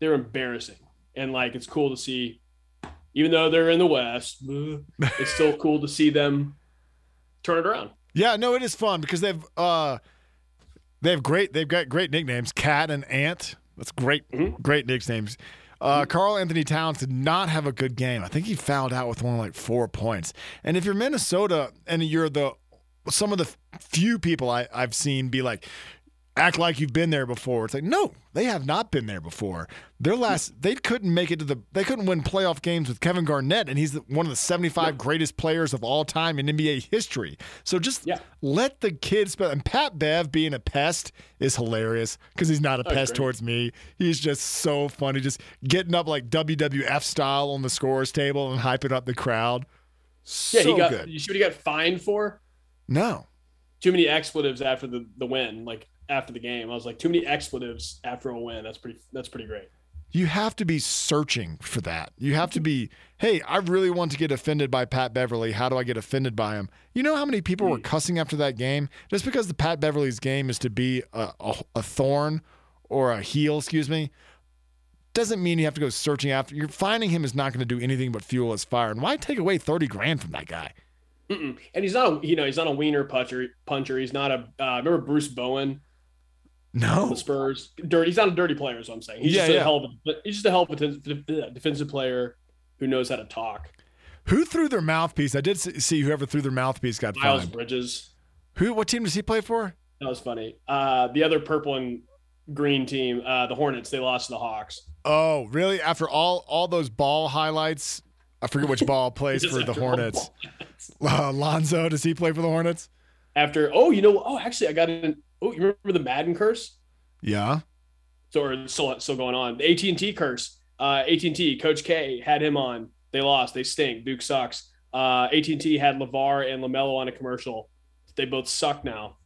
They were embarrassing. And like it's cool to see, even though they're in the West, it's still cool to see them turn it around. Yeah, no, it is fun because they've uh they have great they've got great nicknames, Cat and Ant. That's great, Mhm. great nicknames. Uh, Carl Anthony Towns did not have a good game. I think he fouled out with one like four points. And if you're Minnesota and you're the some of the few people I, I've seen be like, act like you've been there before. It's like, no, they have not been there before. Their last, they couldn't make it to the, they couldn't win playoff games with Kevin Garnett, and he's one of the 75 greatest players of all time in NBA history. So just Yeah. let the kids, and Pat Bev being a pest is hilarious because he's not a I pest agree. towards me. He's just so funny, just getting up like WWF style on the scores table and hyping up the crowd. So Yeah, he got good. you see what he got fined for? No. Too many expletives after the, the win, like after the game. I was like, too many expletives after a win. That's pretty that's pretty great. you have to be searching for that. You have to be, hey, I really want to get offended by Pat Beverly. How do I get offended by him? You know how many people were cussing after that game? Just because the Pat Beverly's game is to be a, a, a thorn or a heel, excuse me, doesn't mean you have to go searching after. You're finding him is not going to do anything but fuel his fire. And why take away 30 grand from that guy? Mm-mm. And he's not a you know he's not a wiener puncher. Puncher. He's not a. Uh, remember Bruce Bowen, No. the Spurs. Dirty. He's not a dirty player. Is what I'm saying. He's Yeah, just a yeah. hell of a. He's just a hell of a defensive player who knows how to talk. Who threw their mouthpiece? I did see whoever threw their mouthpiece got Miles fined. Bridges. Who? What team does he play for? That was funny. Uh, the other purple and green team, uh, the Hornets, they lost to the Hawks. Oh, really? After all all those ball highlights, I forget which ball plays for the Hornets. Uh, Lonzo, does he play for the Hornets? After oh, you know oh actually I got an oh you remember the Madden curse? Yeah. So or still still going on. The AT and T curse. Uh, AT and T. Coach K had him on. They lost. They stink. Duke sucks. Uh, AT and T had LaVar and LaMelo on a commercial. They both suck now.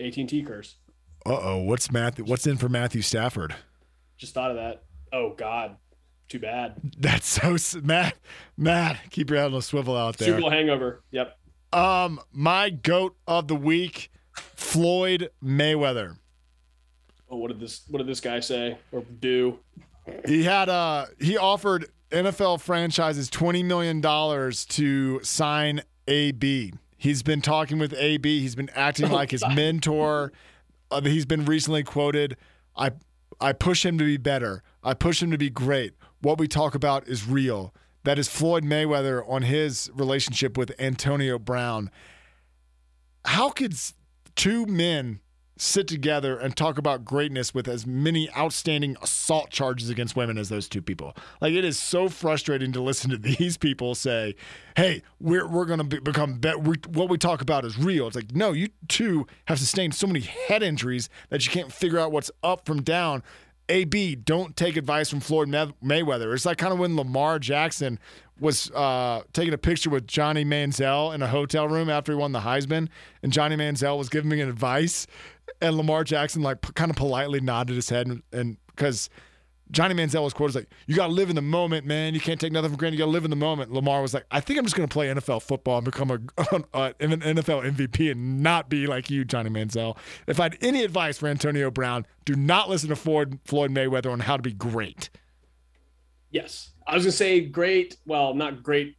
AT and T curse. Uh oh. What's Matthew? What's in for Matthew Stafford? Just thought of that. Oh God, too bad. That's so Matt. Matt, keep your head on a swivel out there. Super hangover. Yep. Um, my goat of the week, Floyd Mayweather. Oh, what did this what did this guy say or do? He had uh he offered NFL franchises twenty million dollars to sign AB. He's been talking with AB. He's been acting like his mentor. Uh, he's been recently quoted. I I push him to be better. I push him to be great. What we talk about is real. That is Floyd Mayweather on his relationship with Antonio Brown. How could two men sit together and talk about greatness with as many outstanding assault charges against women as those two people. Like it is so frustrating to listen to these people say, "Hey, we're we're going to be, become better. We, what we talk about is real." It's like, no, you two have sustained so many head injuries that you can't figure out what's up from down. AB, don't take advice from Floyd Mayweather. It's like kind of when Lamar Jackson was uh, taking a picture with Johnny Manziel in a hotel room after he won the Heisman, and Johnny Manziel was giving him advice, and Lamar Jackson like p- kind of politely nodded his head, and because Johnny Manziel was quoted as like, "You got to live in the moment, man. You can't take nothing for granted. You got to live in the moment." Lamar was like, "I think I'm just going to play NFL football and become a, an uh, NFL MVP and not be like you, Johnny Manziel." If I had any advice for Antonio Brown, do not listen to Floyd Floyd Mayweather on how to be great. Yes. I was gonna say great. Well, not great.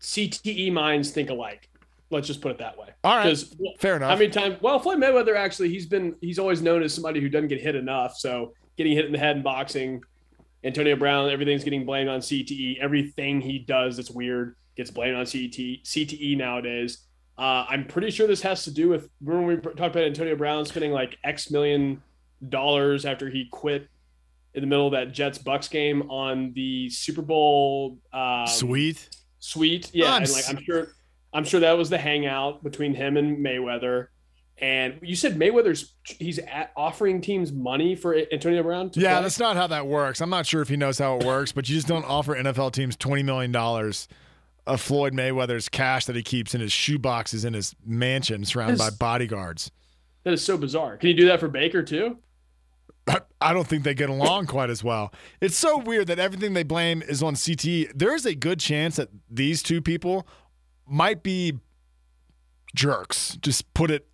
CTE minds think alike. Let's just put it that way. All right, Because fair enough. how many times? Well, Floyd Mayweather actually, he's been he's always known as somebody who doesn't get hit enough. So getting hit in the head in boxing, Antonio Brown, everything's getting blamed on CTE. Everything he does that's weird gets blamed on CTE. CTE nowadays. Uh, I'm pretty sure this has to do with when we talked about Antonio Brown spending like X million dollars after he quit in the middle of that Jets Bucks game on the Super Bowl um, Sweet. suite. Yeah, I'm and like I'm sure I'm sure that was the hangout between him and Mayweather. And you said Mayweather's he's at, offering teams money for Antonio Brown. Yeah, play? that's not how that works. I'm not sure if he knows how it works, but you just don't offer NFL teams $20 million of Floyd Mayweather's cash that he keeps in his shoe boxes in his mansion surrounded by bodyguards. that is so bizarre. Can you do that for Baker too? I- I don't think they get along quite as well. It's so weird that everything they blame is on CTE. There is a good chance that these two people might be jerks. Just put it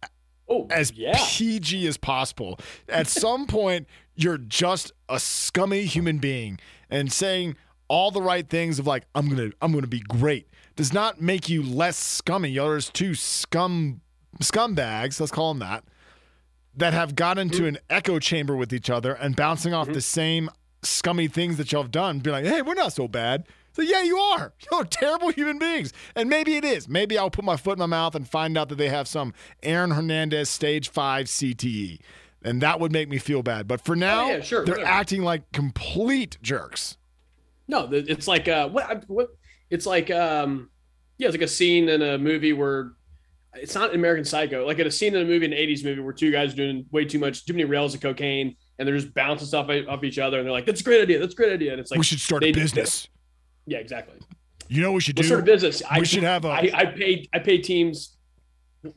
Oh, as yeah. PG as possible. At some point, you're just a scummy human being, and saying all the right things of like I'm gonna I'm gonna be great does not make you less scummy. Y'all are just two scum scumbags. Let's call them that. That have got into mm. an echo chamber with each other and bouncing off mm-hmm. the same scummy things that y'all have done. Be like, hey, we're not so bad. So yeah, you are. You're terrible human beings. And maybe it is. Maybe I'll put my foot in my mouth and find out that they have some Aaron Hernandez stage five CTE. And that would make me feel bad. But for now, Oh, yeah, sure, they're whatever. acting like complete jerks. No, it's like uh, what what it's like um, yeah, it's like a scene in a movie where it's not American Psycho, like at a scene in a movie, an '80s movie where two guys are doing way too much, too many rails of cocaine, and they're just bouncing stuff off each other, and they're like, "That's a great idea. That's a great idea." And it's like, we should start a business. Yeah, exactly. You know what we should What do? sort of business? I we should have a I, I paid I pay teams.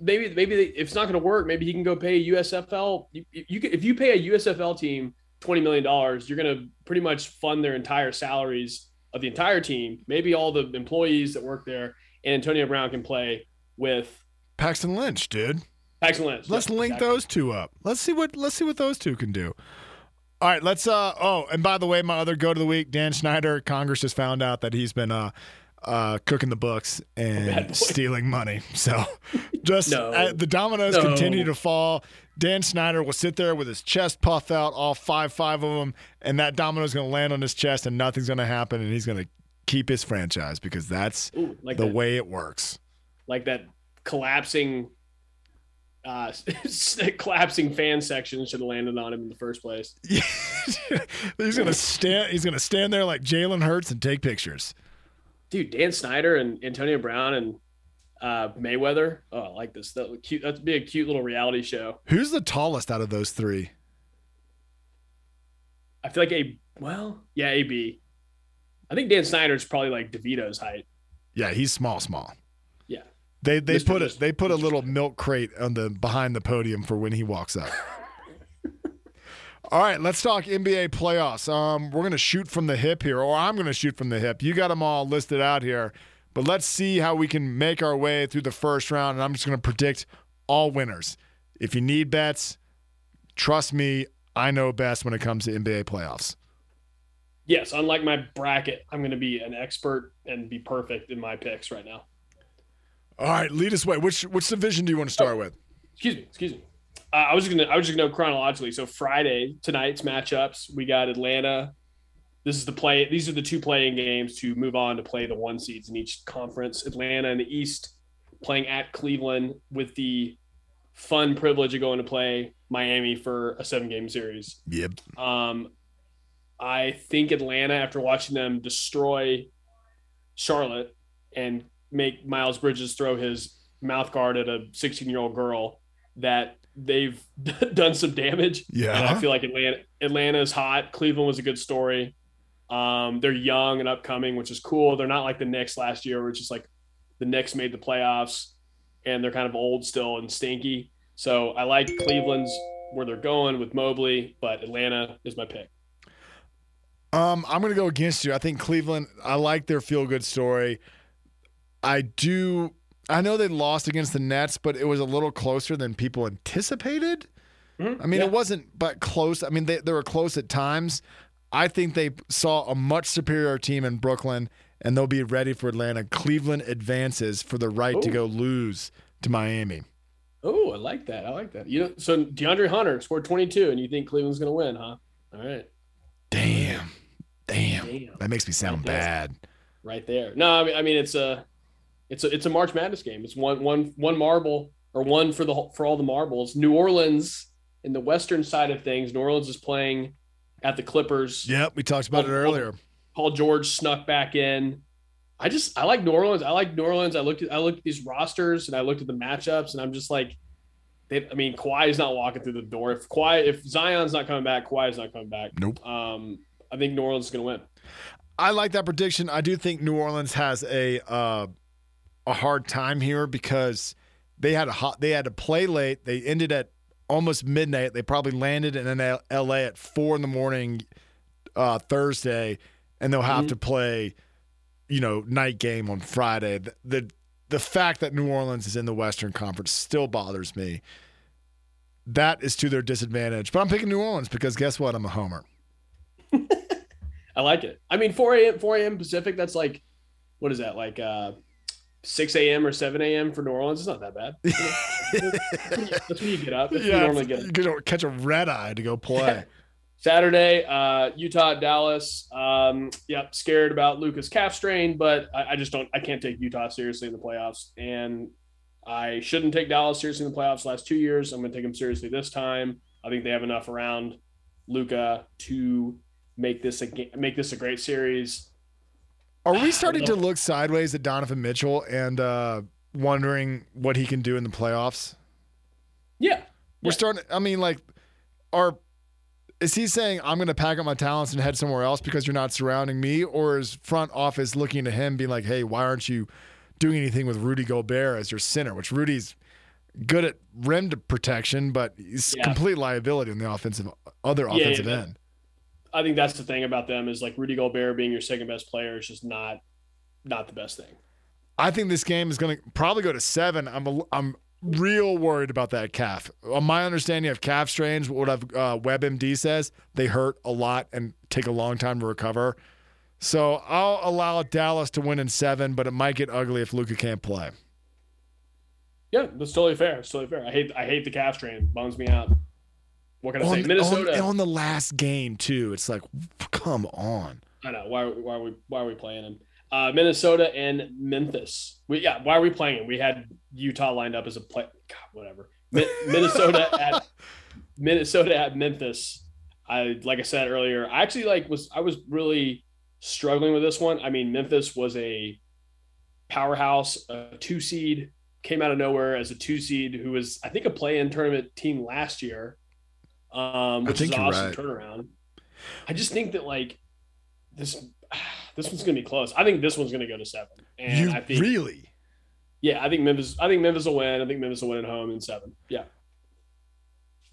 Maybe maybe they, if it's not going to work, maybe he can go pay USFL. You, you could, if you pay a USFL team twenty million dollars, you're going to pretty much fund their entire salaries of the entire team, maybe all the employees that work there, and Antonio Brown can play with Paxton Lynch, dude. Paxton Lynch. Let's Yep, link exactly. those two up. Let's see what let's see what those two can do. All right, let's uh oh, and by the way, my other go to the week, Dan Snyder, Congress has found out that he's been uh uh cooking the books and stealing money. So just No. uh, the dominoes No. continue to fall. Dan Snyder will sit there with his chest puffed out, all five five of them, and that domino's going to land on his chest, and nothing's going to happen, and he's going to keep his franchise because that's Ooh, like the that, way it works. like that collapsing. Uh, collapsing fan section should have landed on him in the first place. Yeah. he's gonna stand. He's gonna stand there like Jalen Hurts and take pictures. dude, Dan Snyder and Antonio Brown and uh, Mayweather. Oh, I like this. That would cute. That'd be a cute little reality show. Who's the tallest out of those three? I feel like a well, yeah, AB. I think Dan Snyder's probably like DeVito's height. Yeah, he's small, small. They they Mr. put a they put a little milk crate on the behind the podium for when he walks up. All right, let's talk NBA playoffs. Um, we're gonna shoot from the hip here, or I'm gonna shoot from the hip. You got them all listed out here, but let's see how we can make our way through the first round. And I'm just gonna predict all winners. If you need bets, trust me, I know best when it comes to NBA playoffs. Yes, unlike my bracket, I'm going to be an expert and be perfect in my picks right now. All right, lead us away. Which which division do you want to start with? Excuse me. Excuse me. Uh, I was just gonna. I was just gonna go chronologically. So Friday tonight's matchups, we got Atlanta. This is the play. These are the two playing games to move on to play the one seeds in each conference. Atlanta in the East playing at Cleveland with the fun privilege of going to play Miami for a seven game series. Yep. Um, I think Atlanta, after watching them destroy Charlotte and make Miles Bridges throw his mouth guard at a 16 year old girl, that they've done some damage. Yeah. And I feel like Atlanta Atlanta is hot. Cleveland was a good story. Um, they're young and upcoming, which is cool. They're not like the Knicks last year, where it's just like the Knicks made the playoffs and they're kind of old still and stinky. So I like Cleveland's where they're going with Mobley, but Atlanta is my pick. Um, I'm going to go against you. I think Cleveland, I like their feel good story. I do. I know they lost against the Nets, but it was a little closer than people anticipated. Mhm. I mean, Yeah. it wasn't, but close. I mean, they, they were close at times. I think they saw a much superior team in Brooklyn, and they'll be ready for Atlanta. Cleveland advances for the right to go lose to Miami. Oh, I like that. I like that. You know, so DeAndre Hunter scored 22, and you think Cleveland's going to win, huh? All right, Damn. Damn. Damn. That makes me sound Right bad. right there. No, I mean, I mean, it's a it's a it's a March Madness game. It's one one one marble or one for the for all the marbles. New Orleans in the western side of things. New Orleans is playing at the Clippers. Yep, we talked about it earlier. Paul George snuck back in. I just I like New Orleans. I like New Orleans. I looked at I looked at these rosters and I looked at the matchups and I'm just like, they, I mean, Kawhi is not walking through the door. If Kawhi, if Zion's not coming back, Kawhi is not coming back. Nope. Um, I think New Orleans is going to win. I like that prediction. I do think New Orleans has a uh, a hard time here because they had a hot, they had to play late. They ended at almost midnight. They probably landed in L.A. at four in the morning uh, Thursday, and they'll have mm-hmm. to play, you know, night game on Friday. The, the the fact that New Orleans is in the Western Conference still bothers me. That is to their disadvantage. But I'm picking New Orleans because guess what? I'm a homer. I like it. I mean, 4 a.m. 4 a.m. Pacific. That's like, what is that? Like uh, 6 a.m. or 7 a.m. for New Orleans. It's not that bad. that's when you get up. That's yeah, you normally get. You can catch a red eye to go play. Saturday, uh, Utah, Dallas. Um, yep, scared about Luka's calf strain, but I, I, just don't. I can't take Utah seriously in the playoffs, and I shouldn't take Dallas seriously in the playoffs. Last two years, I'm going to take them seriously this time. I think they have enough around Luka to make this a make this a great series. Are we starting to look sideways at Donovan Mitchell and uh, wondering what he can do in the playoffs? Yeah, we're yeah. starting. I mean, like, are is he saying I'm going to pack up my talents and head somewhere else because you're not surrounding me, or is front office looking to him, being like, "Hey, why aren't you doing anything with Rudy Gobert as your center?" Which Rudy's good at rim protection, but he's yeah. complete liability on the offensive other offensive yeah, end. I think that's the thing about them is like Rudy Gobert being your second best player is just not not the best thing. I think this game is going to probably go to seven. I'm a, I'm real worried about that calf. On my understanding of calf strains, what I've, uh, WebMD says, they hurt a lot and take a long time to recover. So I'll allow Dallas to win in seven, but it might get ugly if Luka can't play. Yeah, that's totally fair. It's totally fair. I hate I hate the calf strain. It bums me out. What can I on, say? Minnesota on, on, the last game too. It's like, come on. I know why. Why are we? Why are we playing him? Uh, Minnesota and Memphis. We yeah. Why are we playing him? We had Utah lined up as a play. God, whatever. Minnesota at Minnesota at Memphis. I like I said earlier. I actually like was I was really struggling with this one. I mean, Memphis was a powerhouse, a two seed, came out of nowhere as a two seed who was I think a play in tournament team last year, um, which is awesome right. turnaround. I just think that like this this one's gonna be close. I think this one's gonna go to seven. And you I think, really? Yeah, I think Memphis. I think Memphis will win. I think Memphis will win at home in seven. Yeah.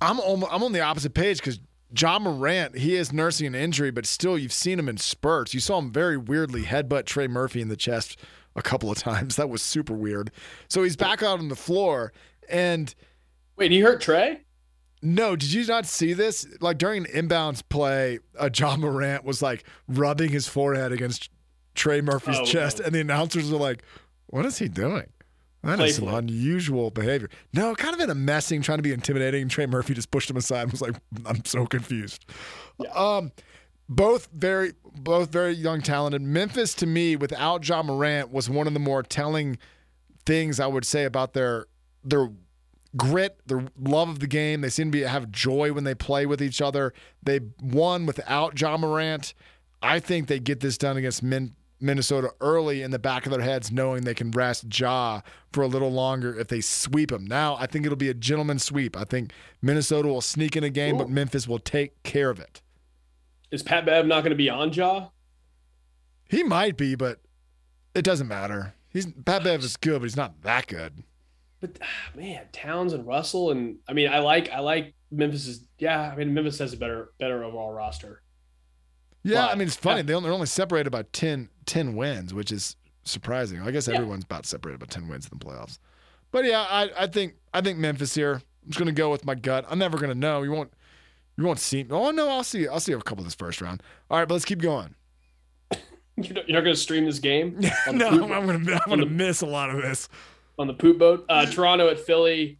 I'm almost, I'm on the opposite page because Ja Morant he is nursing an injury, but still you've seen him in spurts. You saw him very weirdly headbutt Trey Murphy in the chest a couple of times. That was super weird. So he's back out on the floor and. Wait, he hurt Trey? No, did you not see this? Like during an inbounds play, uh, Ja Morant was like rubbing his forehead against Trey Murphy's oh, chest, and the announcers were like, "What is he doing?" That is some unusual behavior. No, kind of in a messing, trying to be intimidating. And Trey Murphy just pushed him aside and was like, "I'm so confused." Yeah. Um, both very, both very young, talented. Memphis, to me, without Ja Morant, was one of the more telling things I would say about their their grit, their love of the game. They seem to be, have joy when they play with each other. They won without Ja Morant. I think they get this done against Min- Minnesota early in the back of their heads, knowing they can rest Ja for a little longer if they sweep them. Now, I think it'll be a gentleman sweep. I think Minnesota will sneak in a game, Ooh. but Memphis will take care of it. Is Pat Bev not going to be on Ja? He might be, but it doesn't matter. He's Pat Bev is good, but he's not that good but ah, man, Towns and Russell and I mean, I like I like Memphis's. Yeah, I mean, Memphis has a better better overall roster. Yeah, but, I mean, it's funny. Yeah. They're only separated by 10, 10 wins, which is surprising. I guess everyone's yeah. about separated by ten wins in the playoffs. But yeah, I, I think I think Memphis here. I'm just gonna go with my gut. I'm never gonna know. You won't you won't see. Oh no, I'll see. I'll see a couple this first round. All right, but let's keep going. You're not, gonna stream this game? no, I'm gonna I'm gonna miss a lot of this on the poop boat. Uh, Toronto at Philly.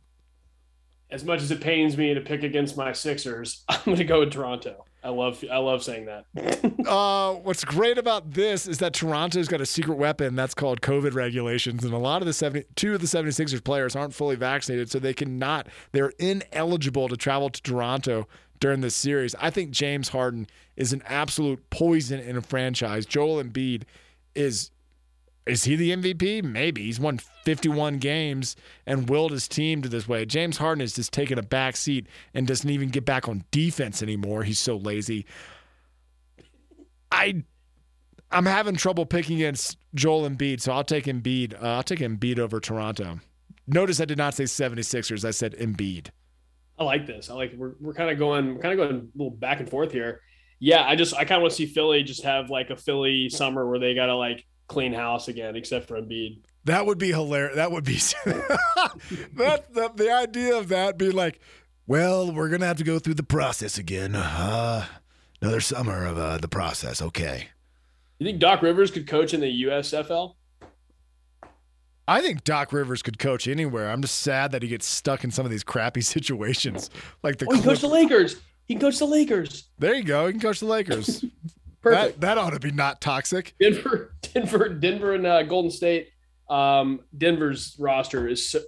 As much as it pains me to pick against my Sixers, I'm going to go with Toronto. I love I love saying that. Uh, what's great about this is that Toronto's got a secret weapon that's called COVID regulations, and a lot of the 70, two of the 76ers players aren't fully vaccinated, so they cannot, they're ineligible to travel to Toronto during this series. I think James Harden is an absolute poison in a franchise. Joel Embiid is is he the MVP? Maybe. He's won 51 games and willed his team to this way. James Harden is just taking a back seat and doesn't even get back on defense anymore. He's so lazy. I I'm having trouble picking against Joel Embiid, so I'll take Embiid. Uh, I'll take Embiid over Toronto. Notice I did not say 76ers. I said Embiid. I like this. I like we're we're kind of going kind of going a little back and forth here. Yeah, I just I kind of want to see Philly just have like a Philly summer where they got to like clean house again, except for Embiid. That would be hilarious. That would be that the, the idea of that being like, well, we're gonna have to go through the process again. Uh, another summer of uh, the process. Okay. You think Doc Rivers could coach in the USFL? I think Doc Rivers could coach anywhere. I'm just sad that he gets stuck in some of these crappy situations, like the. Oh, he can coach the Lakers. He can coach the Lakers. There you go. He can coach the Lakers. Perfect. That, that ought to be not toxic. Denver, Denver, Denver, and uh, Golden State. Um, Denver's roster is, so,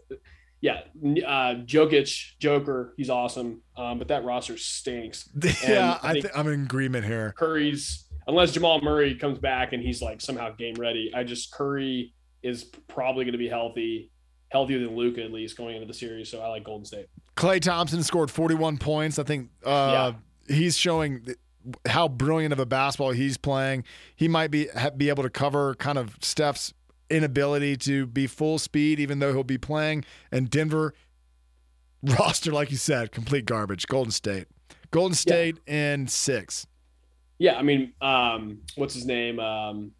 yeah, uh, Jokic, Joker, he's awesome. Um, but that roster stinks. yeah, I, I think I'm in agreement here. Curry's unless Jamal Murray comes back and he's like somehow game ready. I just Curry is probably going to be healthy, healthier than Luka at least going into the series. So I like Golden State. Klay Thompson scored 41 points. I think uh, yeah. he's showing how brilliant of a basketball he's playing. He might be be able to cover kind of Steph's inability to be full speed, even though he'll be playing. And Denver roster, like you said, complete garbage. Golden State, Golden State, yeah. and six. Yeah, I mean, um, what's his name? Um,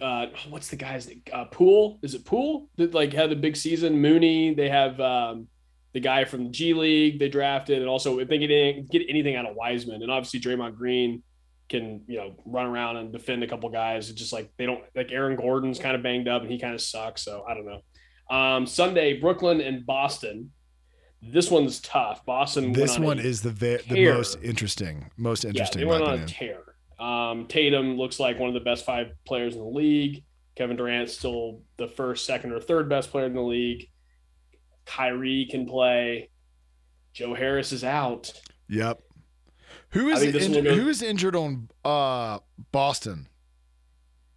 uh, what's the guy's name? Uh, Poole? Is it Poole that like had the big season? Mooney. They have um, the guy from the G League they drafted, and also if they get, get anything out of Wiseman, and obviously Draymond Green can you know run around and defend a couple guys. It's just like they don't like Aaron Gordon's kind of banged up and he kind of sucks. So I don't know. Um, Sunday, Brooklyn and Boston. This one's tough. Boston. This one is the ve- the most interesting, most interesting. Yeah, they went on a tear. Um, Tatum looks like one of the best five players in the league. Kevin Durant's still the first, second, or third best player in the league. Kyrie can play. Joe Harris is out. Yep. Who is injured, go- who is injured on uh, Boston?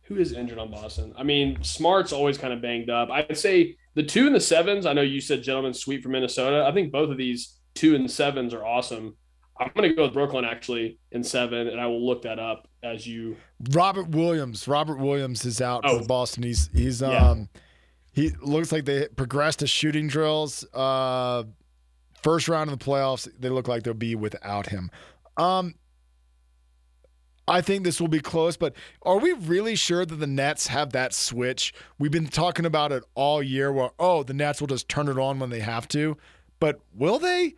Who is injured on Boston? I mean, Smart's always kind of banged up. I'd say the two and the sevens. I know you said gentlemen sweep from Minnesota. I think both of these two and sevens are awesome. I'm going to go with Brooklyn actually in seven, and I will look that up as you. Robert Williams. Robert Williams is out oh. for Boston. He's he's yeah. um he looks like they progressed to shooting drills. Uh, first round of the playoffs, they look like they'll be without him. Um, I think this will be close, but are we really sure that the Nets have that switch? We've been talking about it all year where, oh, the Nets will just turn it on when they have to. But will they?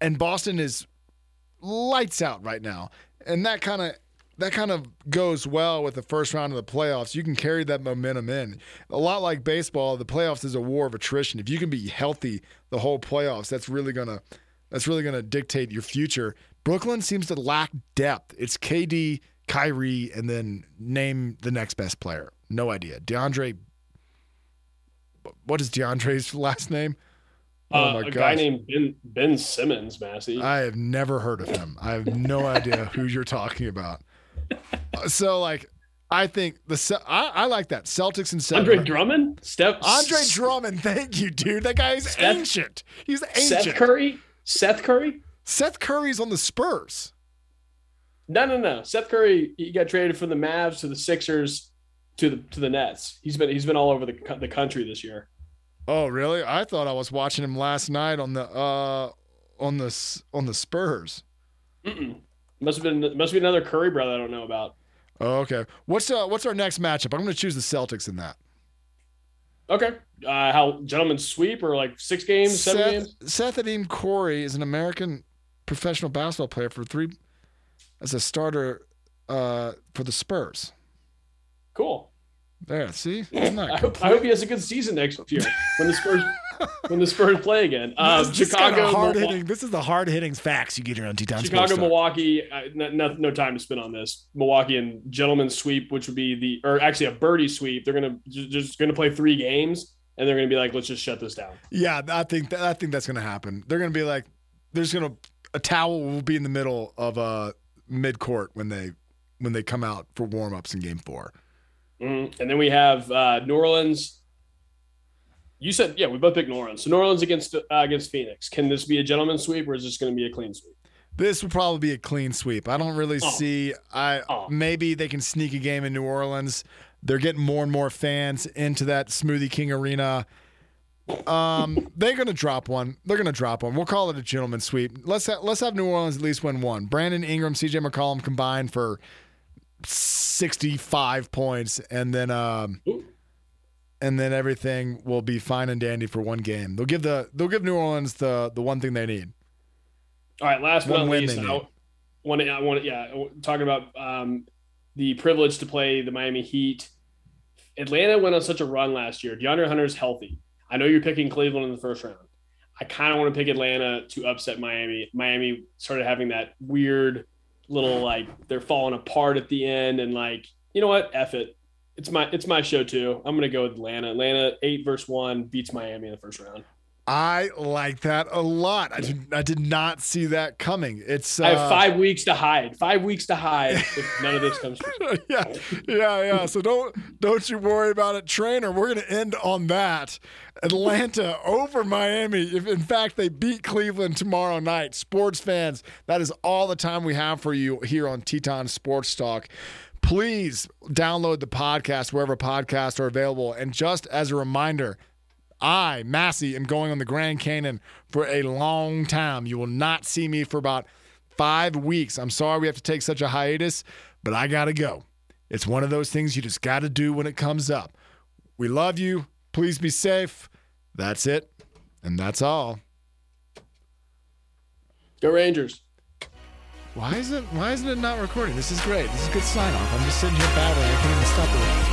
And Boston is lights out right now. And that kind of that kind of goes well with the first round of the playoffs. You can carry that momentum in. A lot like baseball, the playoffs is a war of attrition. If you can be healthy the whole playoffs, that's really gonna that's really gonna dictate your future. Brooklyn seems to lack depth. It's KD, Kyrie, and then name the next best player. No idea. DeAndre. What is DeAndre's last name? Oh uh, my a gosh. guy named Ben Ben Simmons, Massey. I have never heard of him. I have no idea who you're talking about. So like, I think the I, I like that Celtics and seven. Andre Drummond, Steph. Andre Drummond, thank you, dude. That guy is ancient. He's ancient. Seth Curry. Seth Curry. Seth Curry's on the Spurs. No, no, no. Seth Curry, he got traded from the Mavs to the Sixers to the to the Nets. He's been he's been all over the the country this year. Oh, really? I thought I was watching him last night on the uh on the on the Spurs. Mm-mm. Must have been must be another Curry brother I don't know about. Oh, okay. What's uh what's our next matchup? I'm going to choose the Celtics in that. Okay. Uh, how gentlemen sweep or like six games, Seth, seven games? Seth Adham Curry is an American professional basketball player for three as a starter uh, for the Spurs. Cool. There, see? I hope, I hope, he has a good season next year when the Spurs when the Spurs play again. Um, this, this Chicago, hard hitting. This is the hard hitting facts you get here on Teton Chicago, Sports Milwaukee. Uh, no, no, no time to spend on this. Milwaukee and gentleman's sweep, which would be the, or actually a birdie sweep. They're gonna just gonna play three games, and they're gonna be like, let's just shut this down. Yeah, I think that, I think that's gonna happen. They're gonna be like, there's gonna a towel will be in the middle of uh mid court when they when they come out for warm ups in Game Four. Mhm. And then we have uh, New Orleans. You said, yeah, we both picked New Orleans. So New Orleans against uh, against Phoenix. Can this be a gentleman's sweep, or is this going to be a clean sweep? This would probably be a clean sweep. I don't really Oh. see. I Oh. maybe they can sneak a game in New Orleans. They're getting more and more fans into that Smoothie King arena. Um, they're gonna drop one. They're gonna drop one. We'll call it a gentleman's sweep. Let's ha- let's have New Orleans at least win one. Brandon Ingram, C.J. McCollum combined for sixty-five points, and then um, Ooh. And then everything will be fine and dandy for one game. They'll give the they'll give New Orleans the the one thing they need. All right, last but One not win least, I want I want yeah, talking about um, the privilege to play the Miami Heat. Atlanta went on such a run last year. DeAndre Hunter's healthy. I know you're picking Cleveland in the first round. I kind of want to pick Atlanta to upset Miami. Miami started having that weird little like they're falling apart at the end, and like you know what, F it. It's my it's my show too. I'm gonna go with Atlanta. Atlanta eight versus one beats Miami in the first round. I like that a lot. I did, I did not see that coming. It's uh, I have five weeks to hide. Five weeks to hide if none of this comes true. yeah, yeah, yeah. So don't don't you worry about it, trainer. We're gonna end on that. Atlanta over Miami. If in fact they beat Cleveland tomorrow night, sports fans, that is all the time we have for you here on Teton Sports Talk. Please download the podcast wherever podcasts are available. And just as a reminder, I, Massey, am going on the Grand Canyon for a long time. You will not see me for about five weeks. I'm sorry we have to take such a hiatus, but I got to go. It's one of those things you just got to do when it comes up. We love you. Please be safe. That's it. And that's all. Go Rangers. Why is it why isn't it not recording? This is great. This is a good sign off. I'm just sitting here babbling. I can't even stop it.